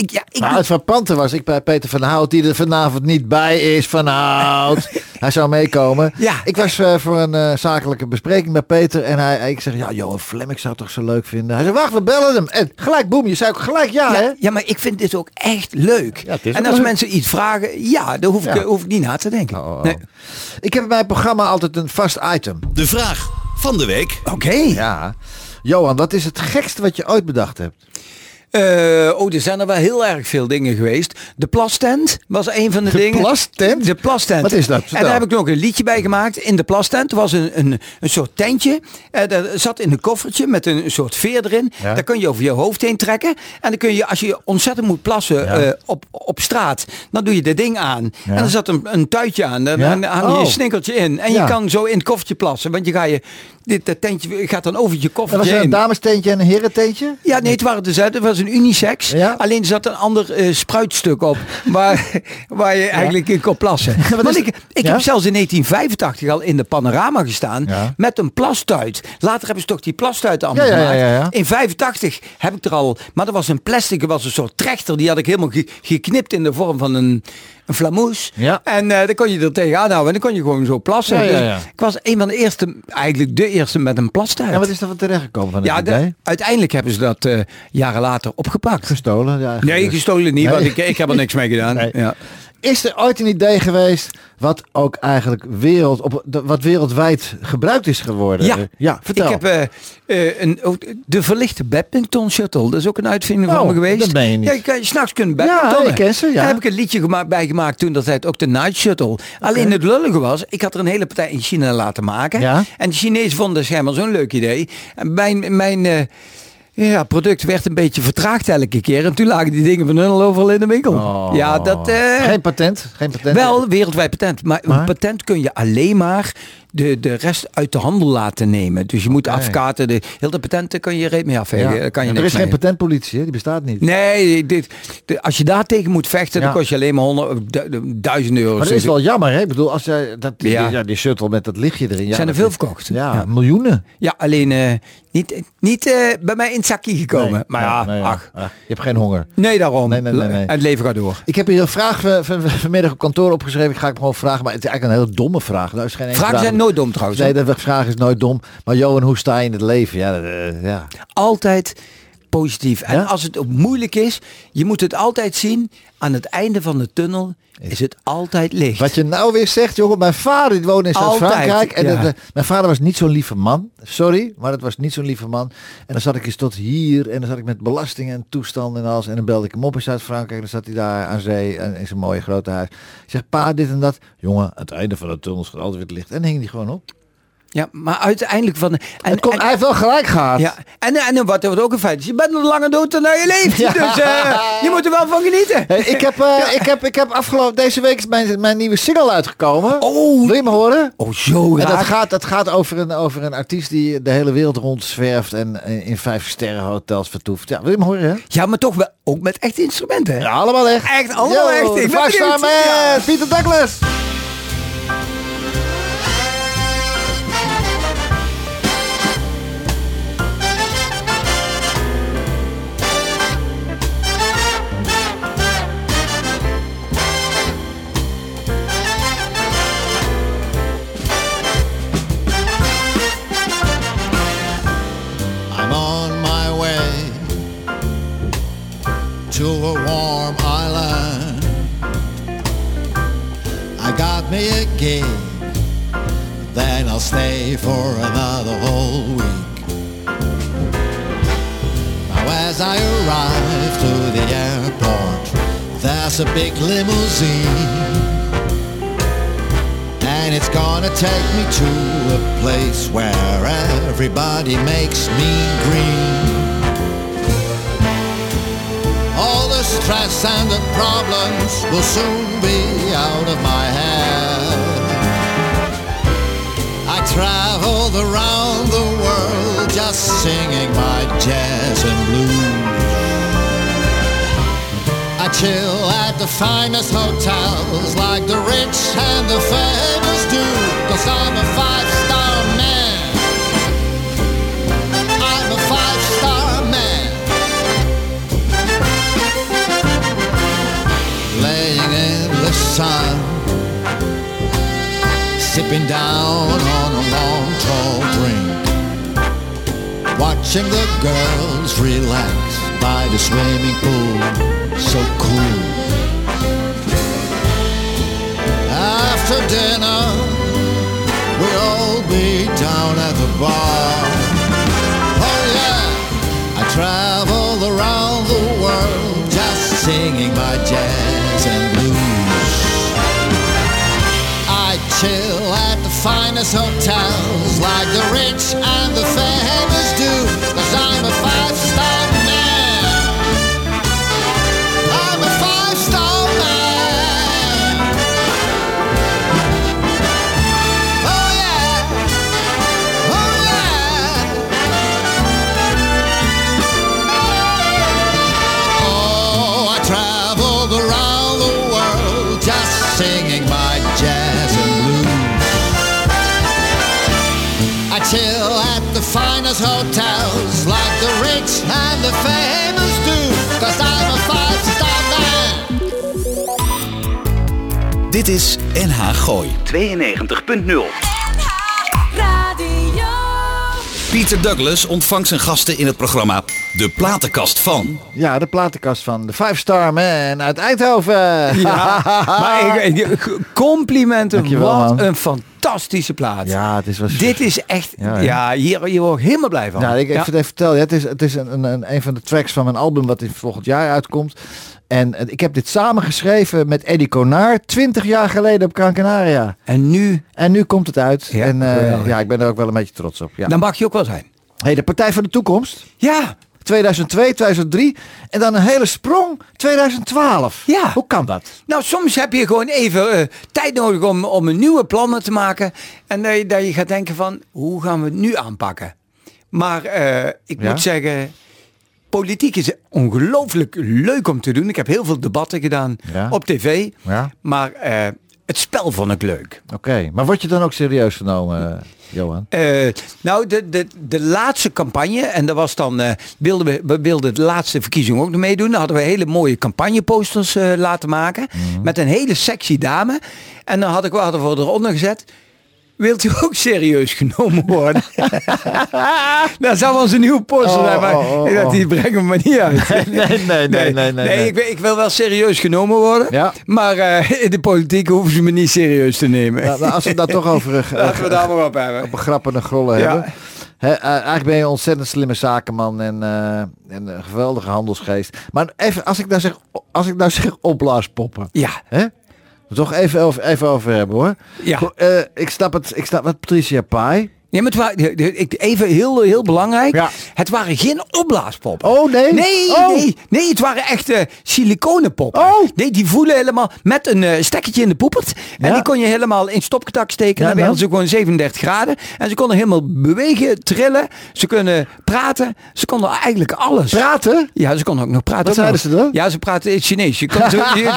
ik, ja, ik Nou, het frappante was ik bij Peter van Hout, die er vanavond niet bij is. Van Hout. hij zou meekomen. Ja. Ik was eh, voor een eh, zakelijke bespreking met Peter. En hij, ik zeg, ja, Johan Flem, ik zou het toch zo leuk vinden. Hij zei, wacht, we bellen hem. En gelijk, boem, je zei ook gelijk ja, hè? ja, ja, maar ik vind dit ook echt leuk. Ja, en als leuk. mensen iets vragen, ja, daar hoef, Ja. Ik, hoef ik niet na te denken. Oh, oh. Nee. Ik heb in mijn programma altijd een vast item. De vraag van de week. Oké. Ja. Johan, wat is het gekste wat je ooit bedacht hebt? Eh, oh, er zijn er wel heel erg veel dingen geweest. De plastent was een van de, De dingen. plastent? De plastent. Wat is dat? En daar heb ik nog een liedje bij gemaakt. In de plastent was een, een, een soort tentje. Eh, dat zat in een koffertje met een, een soort veer erin. Ja. Daar kun je over je hoofd heen trekken. En dan kun je, als je ontzettend moet plassen Ja. eh, op, op straat, dan doe je dit ding aan. Ja. En er zat een, een tuitje aan. Dan, dan hang je Oh. je in. En je kan zo in het koffertje plassen. Want je ga je, dit dat tentje gaat dan over je Er was er een heen. damestentje en een herententje? Ja, nee, het waren dezelfde. Het was een unisex. Ja. Alleen er zat een ander eh, spruitstuk op. waar, waar je eigenlijk in kon plassen. Want ik, ik Ja? heb zelfs in 1985 al in de panorama gestaan. Met een plastuit. Later hebben ze toch die allemaal ja, gemaakt. ja, ja, ja. In 85 heb ik er al. Maar dat was een plastic. Dat was een soort trechter. Die had ik helemaal ge- geknipt in de vorm van een. Een flamoes. Ja. En eh dan kon je er tegenaan houden. En dan kon je gewoon zo plassen. Ja, ja, Dus ik was een van de eerste, eigenlijk de eerste met een plastuit. En wat is er van terechtgekomen van het ja, de- uiteindelijk hebben ze dat eh, jaren later opgepakt. Gestolen? Ja, Nee, gestolen niet, Nee. want ik, ik heb er niks mee gedaan. Nee. Ja. Is er ooit een idee geweest wat ook eigenlijk wereld, op, wat wereldwijd gebruikt is geworden? Ja. ja vertel. Ik heb eh, eh, een, ook de verlichte badminton shuttle. Dat is ook een uitvinding van Oh, me geweest. dat meen je niet. Ja, je s'nachts kunnen Ja, badmintonnen. ik ken ze, ja. Daar heb ik een liedje gemaakt, bij gemaakt toen dat tijd ook de night shuttle. Alleen het lullige was, ik had er een hele partij in China laten maken. Ja. En de Chinezen vonden schijnbaar zo'n leuk idee. En mijn, mijn eh, ja, product werd een beetje vertraagd elke keer. En toen lagen die dingen van hun al overal in de winkel. Oh. Ja, dat... eh, Geen patent? Geen patent? wel wereldwijd patent. Maar, Maar? een patent kun je alleen maar de, de rest uit de handel laten nemen. Dus je moet advocaten, de hele patenten kan je reet mee afvegen. Daar kan je er is geen patentpolitie, hè? die bestaat niet. Nee, dit, de- als je daar tegen moet vechten, Ja. dan kost je alleen maar honderd, du- duizend euro. Maar dat is wel jammer, hè? Ik bedoel, als jij dat, Ja. ja. die shuttle met dat lichtje erin. Ja, Zijn er veel verkocht? Ja, Ja. miljoenen. Ja, alleen eh, niet, niet eh, bij mij in het zakje gekomen. Nee, maar ja, nee, ach. je hebt geen honger. Nee, daarom. Nee, nee, nee. Het leven gaat door. Ik heb hier een vraag van, van, van- vanmiddag op kantoor opgeschreven. Ik ga ik hem gewoon vragen, maar het is eigenlijk een hele domme vraag. Nou is geen vraag. zijn nooit dom trouwens. Nee, de vraag is nooit dom. Maar Johan, hoe sta je in het leven? Ja, eh, ja. altijd positief. En Ja? als het ook moeilijk is, je moet het altijd zien. Aan het einde van de tunnel is het altijd licht. Wat je nou weer zegt, jongen. Mijn vader die woonde in Zuid-Frankrijk. En ja. eh, mijn vader was niet zo'n lieve man. Sorry, maar het was niet zo'n lieve man. En dan zat ik eens tot hier. En dan zat ik met belastingen en toestanden en alles. En dan belde ik hem op in Zuid-Frankrijk. En dan zat hij daar aan zee en in zijn mooie grote huis. Ik zeg, pa, dit en dat. Jongen, het einde van de tunnel gaat altijd weer het licht. En dan hing hij gewoon op. Ja, maar uiteindelijk van. En, Het kon, en- hij heeft wel gelijk gehad. ja, en, en wat, wat ook een feit is, je bent een lange dood dan je leeft. Ja. Dus eh, je moet er wel van genieten. Hey, ik, heb, eh, ik, heb, ik heb afgelopen... Deze week is mijn, mijn nieuwe single uitgekomen. Oh. Wil je me horen? Oh, zo En dat gaat, dat gaat over, een, over een artiest die de hele wereld rondzwerft en in in vijf sterren hotels vertoeft. Ja, wil je me horen? Hè? Ja, maar toch wel ook met echte instrumenten. Ja, allemaal echt. Echt, allemaal echt. Ik ben. Peter Douglas. Me a gig, then I'll stay for another whole week. Now, as I arrive to the airport, there's a big limousine. And it's gonna take me to a place where everybody makes me green. Stress and the problems will soon be out of my head. I traveled around the world just singing my jazz and blues. I chill at the finest hotels like the rich and the famous do. Cause I'm a five sipping down on a long tall drink. Watching the girls relax by the swimming pool, so cool. After dinner, we'll all be down at is NH Gooi 92.0. Radio. Peter Douglas ontvangt zijn gasten in het programma De Platenkast van. Ja, de platenkast van de Five Star Man uit Eindhoven. Ja, maar ik, ik- complimenten. Dankjewel, wat man. een fantastische plaat. Ja, het is wel... Dit is echt, Ja, ja, ja. hier, hier word ik helemaal blij van. Ja, ik, ik Ja. vertellen. Ja, het is, het is een, een, een, een van de tracks van mijn album wat in volgend jaar uitkomt. En ik heb dit samengeschreven met Eddie Konar 20 jaar geleden op Gran Canaria. En nu, En nu komt het uit. Ja, en eh, ja, ik ben er ook wel een beetje trots op. Ja. dan mag je ook wel zijn. Hey, de Partij van de Toekomst. Ja, 2002, 2003. En dan een hele sprong 2012. Ja. Hoe kan dat? nou soms heb je gewoon even eh, tijd nodig om, om een nieuwe plannen te maken. En dat je, dat je gaat denken van, hoe gaan we het nu aanpakken? Maar eh, ik Ja? moet zeggen, politiek is ongelooflijk leuk om te doen. Ik heb heel veel debatten gedaan Ja. op tv. Ja. Maar eh, het spel vond ik leuk. Oké. Maar word je dan ook serieus genomen, eh, Johan? Eh, nou, de, de, de laatste campagne, en dat was dan, eh, wilden we, we wilden de laatste verkiezing ook nog meedoen. Dan hadden we hele mooie campagneposters laten maken. Met een hele sexy dame. En dan had ik, hadden we eronder gezet. Wilt u ook serieus genomen worden? dat zou onze nieuwe poster Oh, zijn, maar oh, oh, ik dacht, oh. die brengen we maar niet uit. nee, nee, nee, nee, nee. ik, wil- wel serieus genomen worden. Ja. Maar eh, in de politiek hoeven ze me niet serieus te nemen. Nou, nou, als we het nou toch over eh, Laten we daar maar op hebben. op grappen en grollen Ja. hebben. Hè, eh, eigenlijk ben je een ontzettend slimme zakenman en, en een geweldige handelsgeest. Maar even, als ik nou zeg, als ik nou zeg opblaaspoppen. Ja, Hè? Toch even over, even over hebben hoor. Ja. Eh, ik snap het, ik snap het Patricia Pai. Nee, maar het waren, ik- even heel, heel belangrijk. Ja. Het waren geen opblaaspoppen. Oh nee. Nee, Oh. nee, nee, het waren echt eh siliconenpoppen. Oh. Nee, die voelen helemaal met een eh stekkertje in de poepert. En Ja. die kon je helemaal in stopcontact steken. Ja, dan werden ze gewoon 37 graden. En ze konden helemaal bewegen, trillen. Ze kunnen praten. Ze konden eigenlijk alles. Praten? Ja, ze konden ook nog praten. Wat zeiden nog. ze dan? Ja, ze praten in het Chinees. Je, kon, je, je,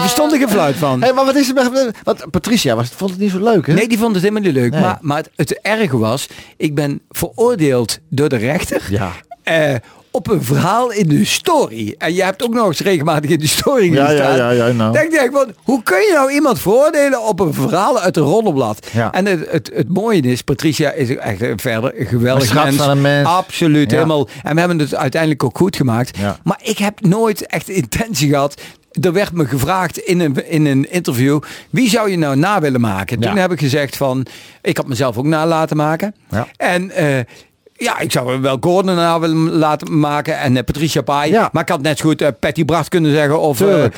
verstond er, je geen fluit van. Hé, maar wat is er met... Want Patricia was, vond het niet zo leuk hè? Nee, die vond het helemaal niet leuk. Nee. Maar, maar het, het erge was, ik ben veroordeeld door de rechter. Ja. eh, op een verhaal in de story. En je hebt ook nog eens regelmatig in de story Ja, gestaan. ja, ja, ja, nou. Denk ik, van, hoe kun je nou iemand veroordelen op een verhaal uit een roddelblad? Ja. En het, het, het mooie is, Patricia is echt een verder een geweldig mens. van een mens. Absoluut, Ja. helemaal. En we hebben het uiteindelijk ook goed gemaakt. Ja. Maar ik heb nooit echt intentie gehad. Er werd me gevraagd in een, in een interview, wie zou je nou na willen maken? Toen Ja. heb ik gezegd van, ik had mezelf ook na laten maken. Ja. En eh, ja, ik zou wel Gordon na willen laten maken en eh, Patricia Pai. Ja. Maar ik had net zo goed eh, Patty Bracht kunnen zeggen of Nou,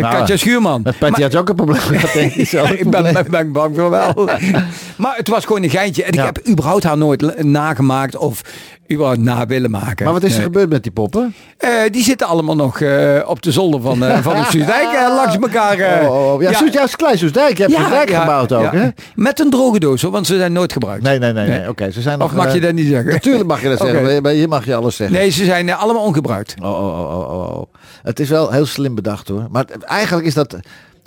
Katja Schuurman. Met Patty had je ook een probleem gehad, denk ik. zelf. ik ben, ben, ben bang voor wel. maar het was gewoon een geintje. En ik Ja. heb überhaupt haar nooit nagemaakt of überhaupt na willen maken. Maar wat is er Nee. gebeurd met die poppen? Die zitten allemaal nog op de zolder van, van het Soesdijk langs elkaar. eh. oh, oh, ja, Soes- juist Klein Soesdijk. Je hebt een dijk ja, gebouwd ook, ja. hè? Met een droge doos, hoor, want ze zijn nooit gebruikt. Nee, nee, nee. nee. Oké, ze zijn nog... Of mag eh, je dat niet zeggen? Natuurlijk mag je dat zeggen. maar Hier mag je alles zeggen. Nee, ze zijn eh, allemaal ongebruikt. Oh, oh, oh, oh, oh. Het is wel heel slim bedacht hoor. Maar eigenlijk is dat...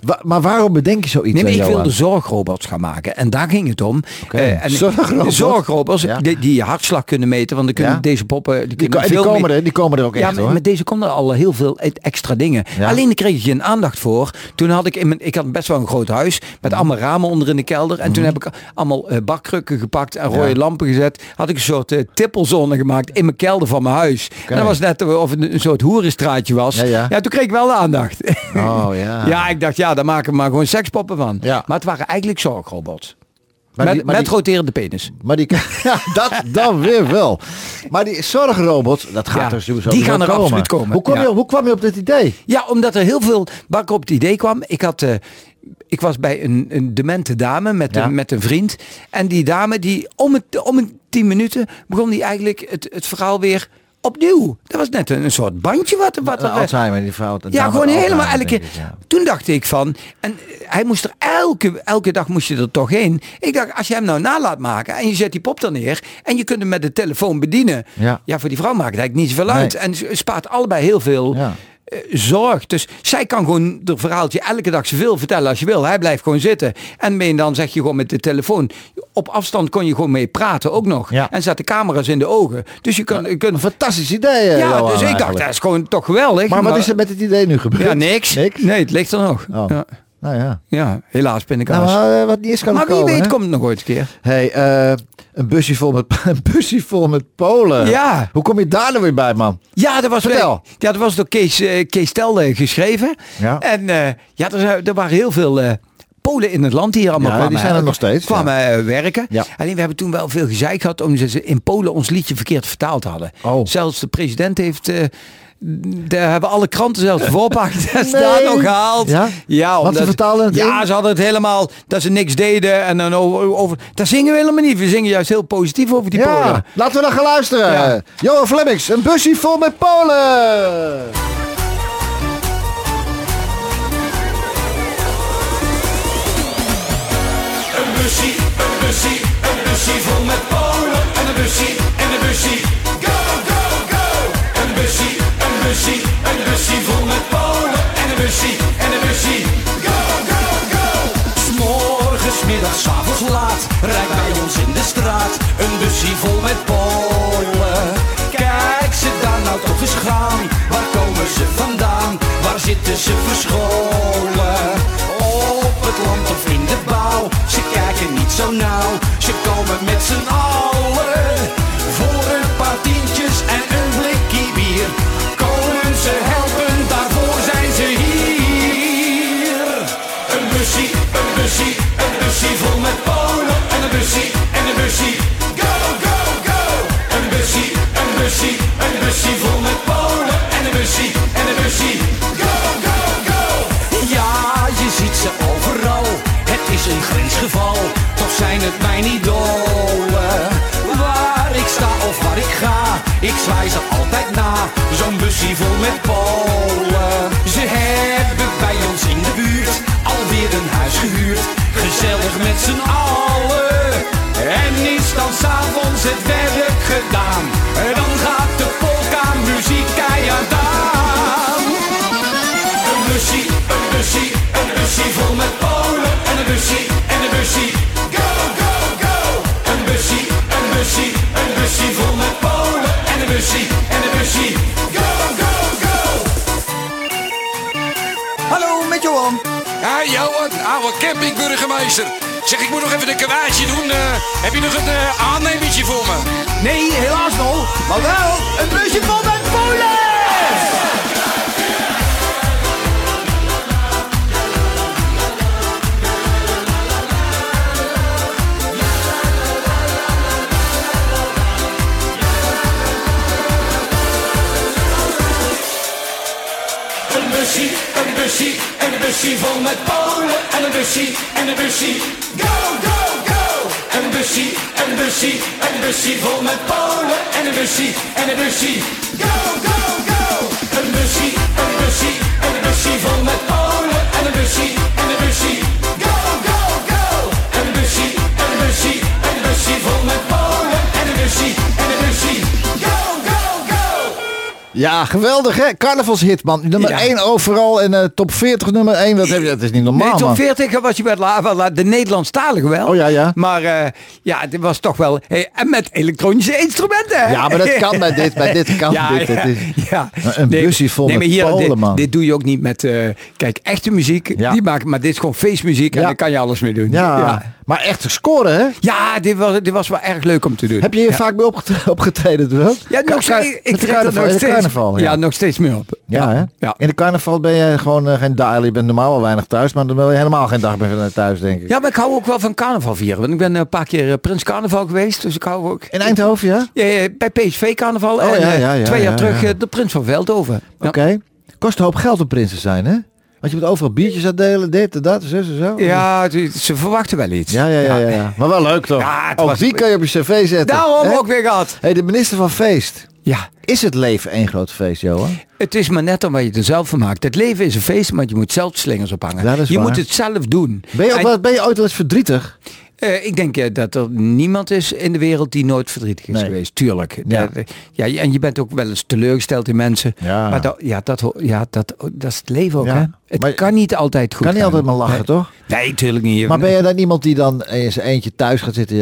Wa- maar waarom bedenk je zoiets? Nee, maar eh, ik wilde zorgrobots gaan maken. En daar ging het om. Eh, en Zorgrobots? zorgrobots Ja. die, die je hartslag kunnen meten. Want dan kunnen Ja. deze poppen... Die, komen er, die komen er ook Ja, echt maar hoor. met deze konden al heel veel e- extra dingen. Alleen daar kreeg ik geen aandacht voor. Toen had ik in mijn, ik had best wel een groot huis Mhm. met allemaal ramen onder in de kelder. En toen heb ik allemaal eh, bakkrukken gepakt en rode lampen gezet. Had ik een soort eh, tippelzone gemaakt in mijn kelder van mijn huis. En dat was net of het een soort hoerenstraatje was. Ja, ja. toen kreeg ik wel de aandacht. Oh ja. Ja, ik dacht, ja, daar maken we maar gewoon sekspoppen van. Ja. Maar het waren eigenlijk zorgrobots. Maar met die- maar met die- roterende penis. Maar die, ja, dat dan weer wel. Maar die zorgrobots, dat gaat Ja, er sowieso die gaan er komen. absoluut komen, Hoe, kwam ja. je, hoe kwam je op dit idee? Ja, omdat er heel veel waar ik op het idee kwam. Ik had. eh, ik was bij een, een demente dame met, Ja. een, met een vriend. En die dame, die om, het, om een tien minuten begon die eigenlijk het, het verhaal weer opnieuw. Dat was net een, een soort bandje wat, wat er... Alzheimer, die vrouw. ja, gewoon helemaal elke keer. Toen dacht ik van, en eh, hij moest er elke, elke dag moest je er toch heen. Ik dacht, als je hem nou na laat maken en je zet die pop dan neer en je kunt hem met de telefoon bedienen. Ja. voor die vrouw maakt het eigenlijk niet zoveel uit. Nee. En ze spaart allebei heel veel Ja. eh, zorg. Dus zij kan gewoon de verhaaltje elke dag zoveel vertellen als je wil. Hij blijft gewoon zitten. En je dan zeg je gewoon met de telefoon. Op afstand kon je gewoon mee praten ook nog. Ja. En de camera's in de ogen. Dus je kan... je kunt Een fantastisch idee. eh, ja, Johan, dus ik dacht, eigenlijk. dat is gewoon toch geweldig. Maar wat is er met het idee nu gebeurd? Ja, niks. Niks? Nee, het ligt er nog. Oh. Ja. Nou ja. Ja, helaas pindakaas. Nou, maar, eh, wat niet is kan maar wie komen, weet hè? komt het nog ooit een keer. Hey, eh, een busje vol met een busje vol met Polen. Ja. Hoe kom je daar nou weer bij, man? Ja, dat was, Vertel. ja, dat was door Kees, Kees Tel eh, geschreven. Ja. En eh, ja, er, er waren heel veel Polen in het land die hier allemaal Ja, kwamen, die zijn er nog steeds, kwamen eh, werken. Ja. Alleen we hebben toen wel veel gezeik gehad omdat ze in Polen ons liedje verkeerd vertaald hadden. Oh. Zelfs de president heeft... eh, daar hebben alle kranten zelfs voorpagina's Nee. daar nog gehaald. Ja? ja omdat- vertaalden het Ja, in? ze hadden het helemaal dat ze niks deden en dan over, over. Daar zingen we helemaal niet. We zingen juist heel positief over die Ja, Polen. laten we dan gaan luisteren. Ja. Johan Flemmings, een busje vol met Polen. Bussie vol met Polen. En een bussie, en een bussie. Go, go, go. Een bussie, een bussie, een bussie vol met Polen. En een bussie, en een bussie. Go, go, go. S'morgens, middags, avonds laat. Rijdt bij ons in de straat. Een bussie vol met Polen. Kijk ze daar nou toch eens gaan. Waar komen ze vandaan? Waar zitten ze verscholen? Op het land of in de bouw. Ze kijken niet zo nauw. Ze komen met z'n allen. Voor een paar tientjes en een blikje bier. Komen ze Oude campingburgemeester. Zeg, ik moet nog even een kwaadje doen. Eh, heb je nog een uh, aannemertje voor me? Nee, helaas nog. Maar wel een busje vol met Polen. Een bussie, een bussie, bussie vol met Polen. En een bussie, en een bussie. Go, go, go. Een bussie, een bussie, een bussie vol met Polen. En een bussie, en een bussie. Go, go, go. Een bussie, een bussie, een bussie vol met Polen. En een bussie, en een bussie. Ja, geweldig hè. Carnavalshit man. Nummer Ja. 1 overal en eh, top 40 nummer 1. Wat heb je? Dat is niet normaal Nee, top man. 40 was je bij la- de Nederlandstalige wel. Oh, ja, ja. Maar eh, ja, dit was toch wel... Hey, en met elektronische instrumenten. hè? Ja, maar dat kan bij dit. Bij dit kan ja, dit. Ja, Het is- ja. Een busje vol nee, met maar hier, Polen, dit, man. Dit doe je ook niet met... eh, kijk, echte muziek, Ja. die maken, maar dit is gewoon feestmuziek en daar kan je alles mee doen. ja. Maar echt scoren hè. Ja, dit was, dit was wel erg leuk om te doen. Heb je hier ja. vaak mee opgetreden, opgetreden? Ja, nog steeds. Ik de trek er nog steeds. carnaval, ja. ja. nog steeds meer op. Ja, hè? Ja. In de carnaval ben je gewoon eh, geen dag. Je bent normaal wel weinig thuis, maar dan ben je helemaal geen dag meer thuis, denk ik. Ja, maar ik hou ook wel van carnaval vieren. Want ik ben een paar keer eh, Prins Carnaval geweest. Dus ik hou ook... In Eindhoven, ja? Ja, ja, bij PSV Carnaval. Oh, en ja, eh, ja, ja, twee jaar ja, terug de Prins van Veldhoven. Oké. Kost een hoop geld om prins te zijn, hè? Want je moet overal biertjes uitdelen, dit en dat, zus en zo. Ja, het- ze verwachten wel iets. Ja, ja, ja, ja, ja. Maar wel leuk toch? Ja, het ook was- die kan je op je cv zetten. Daarom ook weer gehad. Hey, de minister van Feest. Ja, Is het leven één groot feest, Johan? het is maar net om wat je er zelf van maakt. Het leven is een feest, maar je moet zelf slingers ophangen. Je waar. moet het zelf doen. Ben je, En, wel- ben je ooit wel eens verdrietig? Eh, ik denk eh, dat er niemand is in de wereld die nooit verdrietig is Nee. geweest. Tuurlijk. Ja. Eh, ja, en je bent ook wel eens teleurgesteld in mensen. Ja. Maar dat, ja, dat, ja dat, dat is het leven ook. Ja. Hè? Het Maar- kan niet altijd goed kan niet gaan. altijd maar lachen, nee. toch? Nee, tuurlijk niet. Maar ben je dan iemand die dan in zijn eentje thuis gaat zitten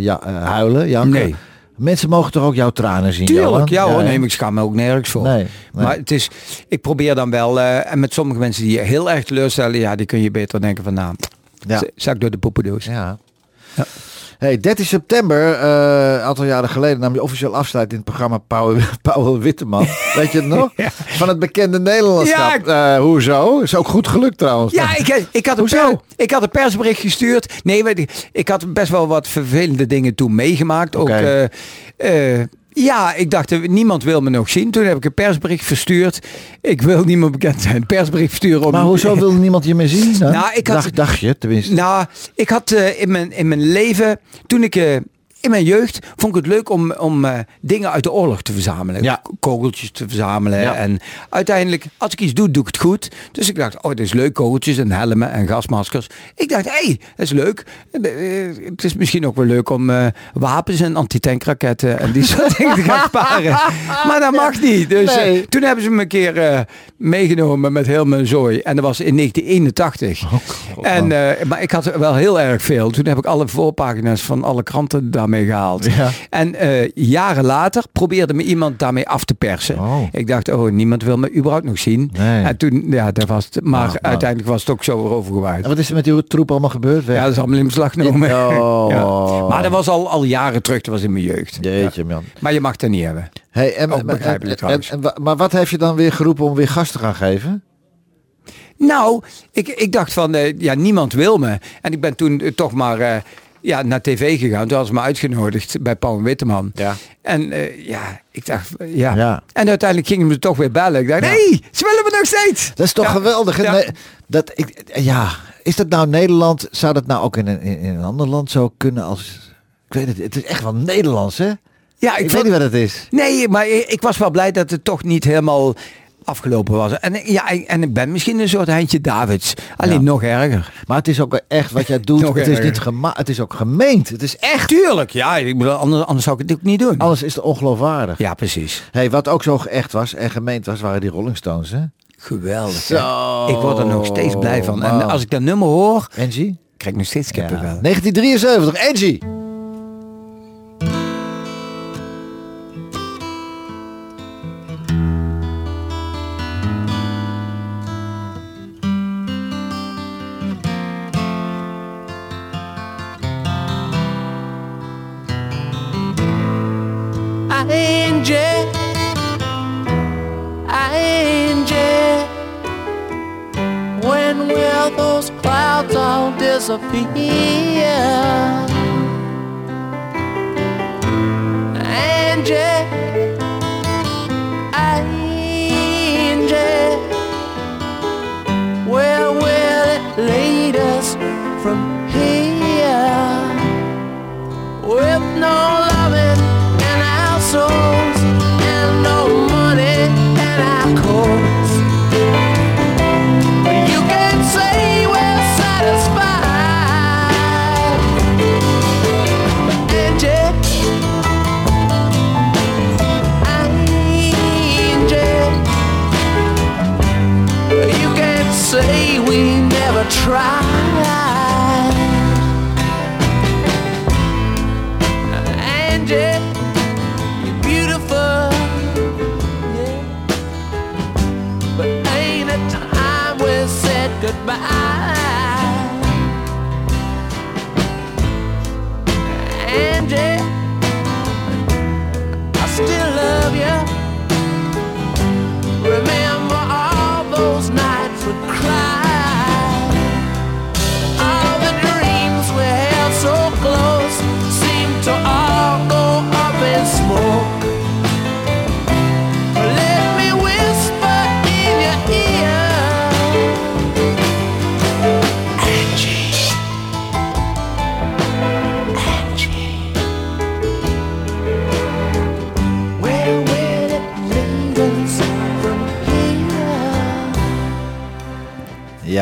ja, huilen? janken? Nee. Mensen mogen toch ook jouw tranen zien, Tuurlijk, ja hoor, nee, ik schaam me ook nergens voor. Nee, nee. Maar het is, ik probeer dan wel, en met sommige mensen die je heel erg teleurstellen, ja, die kun je beter denken van, nou, Ja. zak door de poependoos. Ja. Ja. Hey, 13 september, eh, een aantal jaren geleden, nam je officieel afscheid in het programma Pauw, Pauw Witteman. Weet je het nog? Van het bekende Nederlandschap. Ja, Eh, hoezo? Is ook goed gelukt trouwens. Ja, ik, ik, had een Hoezo? per- ik had een persbericht gestuurd. Nee, weet ik, ik had best wel wat vervelende dingen toen meegemaakt. Ook, Oké. Ja, ik dacht, eh, niemand wil me nog zien. Toen heb ik een persbericht verstuurd. Ik wil niet meer bekend zijn. Persbericht versturen. Om, Maar hoezo wilde niemand je meer zien? Dan? Nou, ik had- dacht, dacht je tenminste. Nou, ik had eh, in, mijn, in mijn leven, toen ik... eh, in mijn jeugd vond ik het leuk om, om eh, dingen uit de oorlog te verzamelen. Ja. Kogeltjes te verzamelen. Ja. En uiteindelijk, als ik iets doe, doe ik het goed. Dus ik dacht, oh, dit is leuk. Kogeltjes en helmen en gasmaskers. Ik dacht, hé, hey, dat is leuk. Eh, eh, Het is misschien ook wel leuk om wapens en antitankraketten en die soort dingen te gaan sparen. Maar dat mag niet. Dus Nee. toen hebben ze me een keer meegenomen met heel mijn zooi. En dat was in 1981. en, maar ik had er wel heel erg veel. Toen heb ik alle voorpagina's van alle kranten daarmee gehaald. Ja. En eh, jaren later probeerde me iemand daarmee af te persen. Oh. Ik dacht, oh, niemand wil me überhaupt nog zien. Nee. En toen, ja, dat was het. Maar Nou, nou. uiteindelijk was het ook zo overgewaaid. En wat is er met die troep allemaal gebeurd? Weg? Ja, dat is allemaal in beslag genomen. Oh. Ja. Maar dat was al, al jaren terug. Dat was in mijn jeugd. Jeetje, man. Maar je mag dat niet hebben. Hey, en, Ook begrijpelijk en- maar wat heeft je dan weer geroepen om weer gas te gaan geven? Nou, ik, ik dacht van, eh, ja, niemand wil me. En ik ben toen eh, toch maar ja, naar tv gegaan. Toen was me uitgenodigd bij Paul Witteman. Ja. En eh, ja, ik dacht, ja. Ja. En uiteindelijk gingen ze toch weer bellen. Ik dacht, Ja. nee, ze willen me nog steeds. Dat is toch Ja. geweldig. hè? Ja. Nee, dat, ik, ja, is dat nou Nederland? Zou dat nou ook in een, in een ander land zo kunnen als... Ik weet het, het is echt wel Nederlands, hè? Ja, Ik, ik, weet niet wat het is. Nee, maar ik, ik was wel blij dat het toch niet helemaal afgelopen was. En, ja, en ik ben misschien een soort Heintje Davids. Alleen Ja. nog erger. Maar het is ook echt wat jij doet. Het is niet gema het is ook gemeend. Het is echt. Tuurlijk, ja. Ik bedoel, anders, anders zou ik het ook niet doen. Alles is ongeloofwaardig. Ja, precies. Hey, wat ook zo echt was en gemeend was, waren die Rolling Stones, hè? Geweldig. Zo, Ik word er nog steeds blij van. En als ik dat nummer hoor, Angie? krijg ik nog steeds Ja. kippenvel. 1973, Angie. Angie,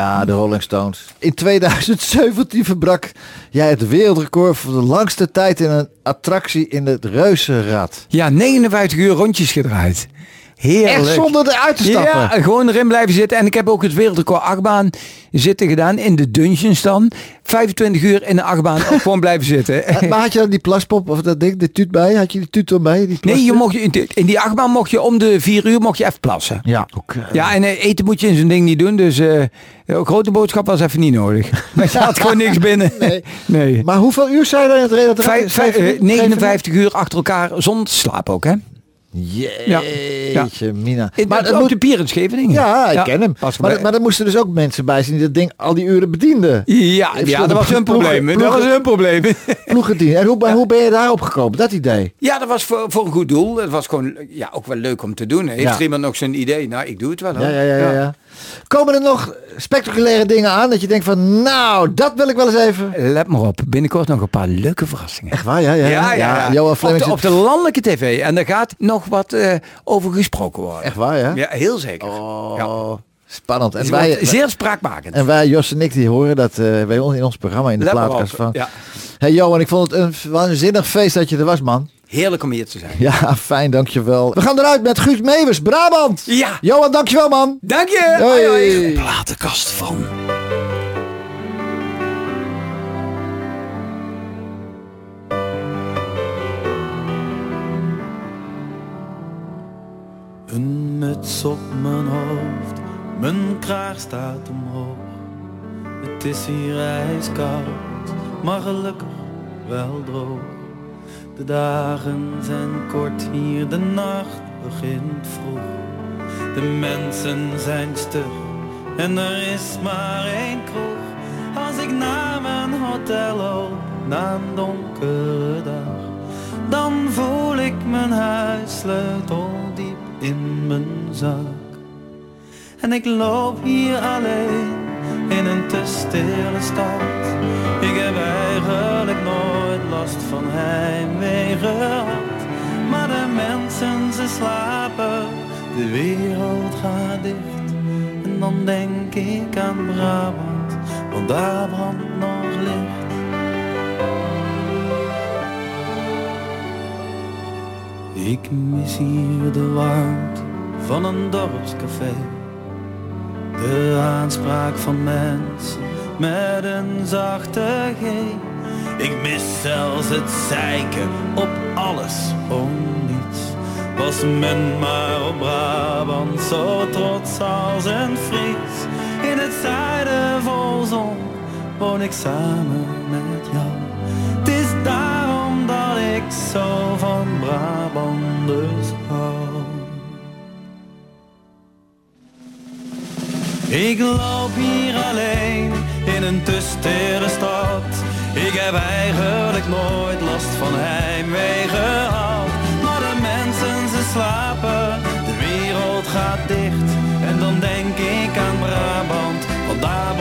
Ja, de Rolling Stones. In 2017 verbrak jij het wereldrecord voor de langste tijd in een attractie in het Reuzenrad. Ja, 59 uur rondjes gedraaid. Heerlijk. Echt zonder eruit te stappen. Ja, gewoon erin blijven zitten. En ik heb ook het wereldrecord achtbaan zitten gedaan in de dungeons dan. 25 uur in de achtbaan ook gewoon blijven zitten. Maar had je dan die plaspop of dat ding, de tuut bij? Had je die tuut erbij? Die Nee, je mocht, je- in die- in die achtbaan mocht je om de vier uur mocht je even plassen. Ja, ook. eh, Ja, en eh, eten moet je in zo'n ding niet doen. Dus eh een grote boodschap was even niet nodig. Maar je had gewoon niks binnen. Nee. nee. Maar hoeveel uur zei je dan in het vijf, eh, 59 uur achter elkaar zonder te slapen ook, hè? Jeetje, Mina. In, Maar dat op moet... de pier in Scheveningen. Ja, ik ken hem. Maar, bij- maar er moesten dus ook mensen bij zijn die dat ding al die uren bedienden. Ja, ja, dat was hun probleem. Dat was hun probleem. Ploegendienst. En hoe, hoe ben je daarop gekomen? Dat idee? Ja, dat was voor, voor een goed doel. Het was gewoon ja, ook wel leuk om te doen. Heeft Ja. er iemand nog zijn idee? Nou, ik doe het wel. hoor. Ja, ja, ja, ja, ja. Komen er nog spectaculaire dingen aan dat je denkt van, nou, dat wil ik wel eens even. Let maar op. Binnenkort nog een paar leuke verrassingen. Echt waar, ja, ja. Ja, ja, ja. Johan Op, de, op de landelijke tv. En daar gaat nog wat eh, over gesproken worden. Echt waar, ja? Ja, heel zeker. Oh, Ja. spannend. En Het wij, zeer spraakmakend. en wij, Jos en ik, die horen dat eh, bij ons in ons programma in de plaatkast van. Ja. Hey Johan, ik vond het een waanzinnig feest dat je er was, man. Heerlijk om hier te zijn. Ja, fijn, dankjewel. We gaan eruit met Guus Meeuwis, Brabant. Ja. Johan, dankjewel, man. Dank je. Hoi. Hoi, hoi. Platenkast van. Muts op mijn hoofd, mijn kraag staat omhoog. Het is hier ijskoud, maar gelukkig wel droog. De dagen zijn kort hier, de nacht begint vroeg. De mensen zijn stug en er is maar één kroeg. Als ik naar mijn hotel loop, na een donkere dag. Dan voel ik mijn huissleutel diep in mijn zak. En ik loop hier alleen in een te stille stad. Ik heb eigenlijk nooit last van heimwee gehad. Maar de mensen ze slapen, de wereld gaat dicht. En dan denk ik aan Brabant, want daar brandt nog licht. Ik mis hier de warmte van een dorpscafé. De aanspraak van mensen met een zachte G. Ik mis zelfs het zeiken op alles om niets. Was men maar op Brabant zo trots als een Fries. In het zuiden vol zon woon ik samen met jou. Het is daarom dat ik zo van Brabanders Ik loop hier alleen in een te stad. Ik heb eigenlijk nooit last van heimwee gehad. Maar de mensen ze slapen, de wereld gaat dicht. En dan denk ik aan Brabant, want daar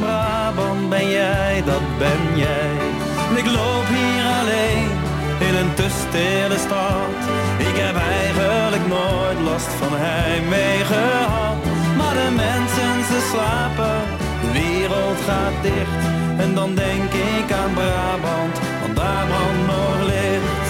Brabant ben jij, dat ben jij. Ik loop hier alleen in een te stille stad. Ik heb eigenlijk nooit last van heimwee gehad. Maar de mensen ze slapen, de wereld gaat dicht. En dan denk ik aan Brabant, want daar brandt nog licht.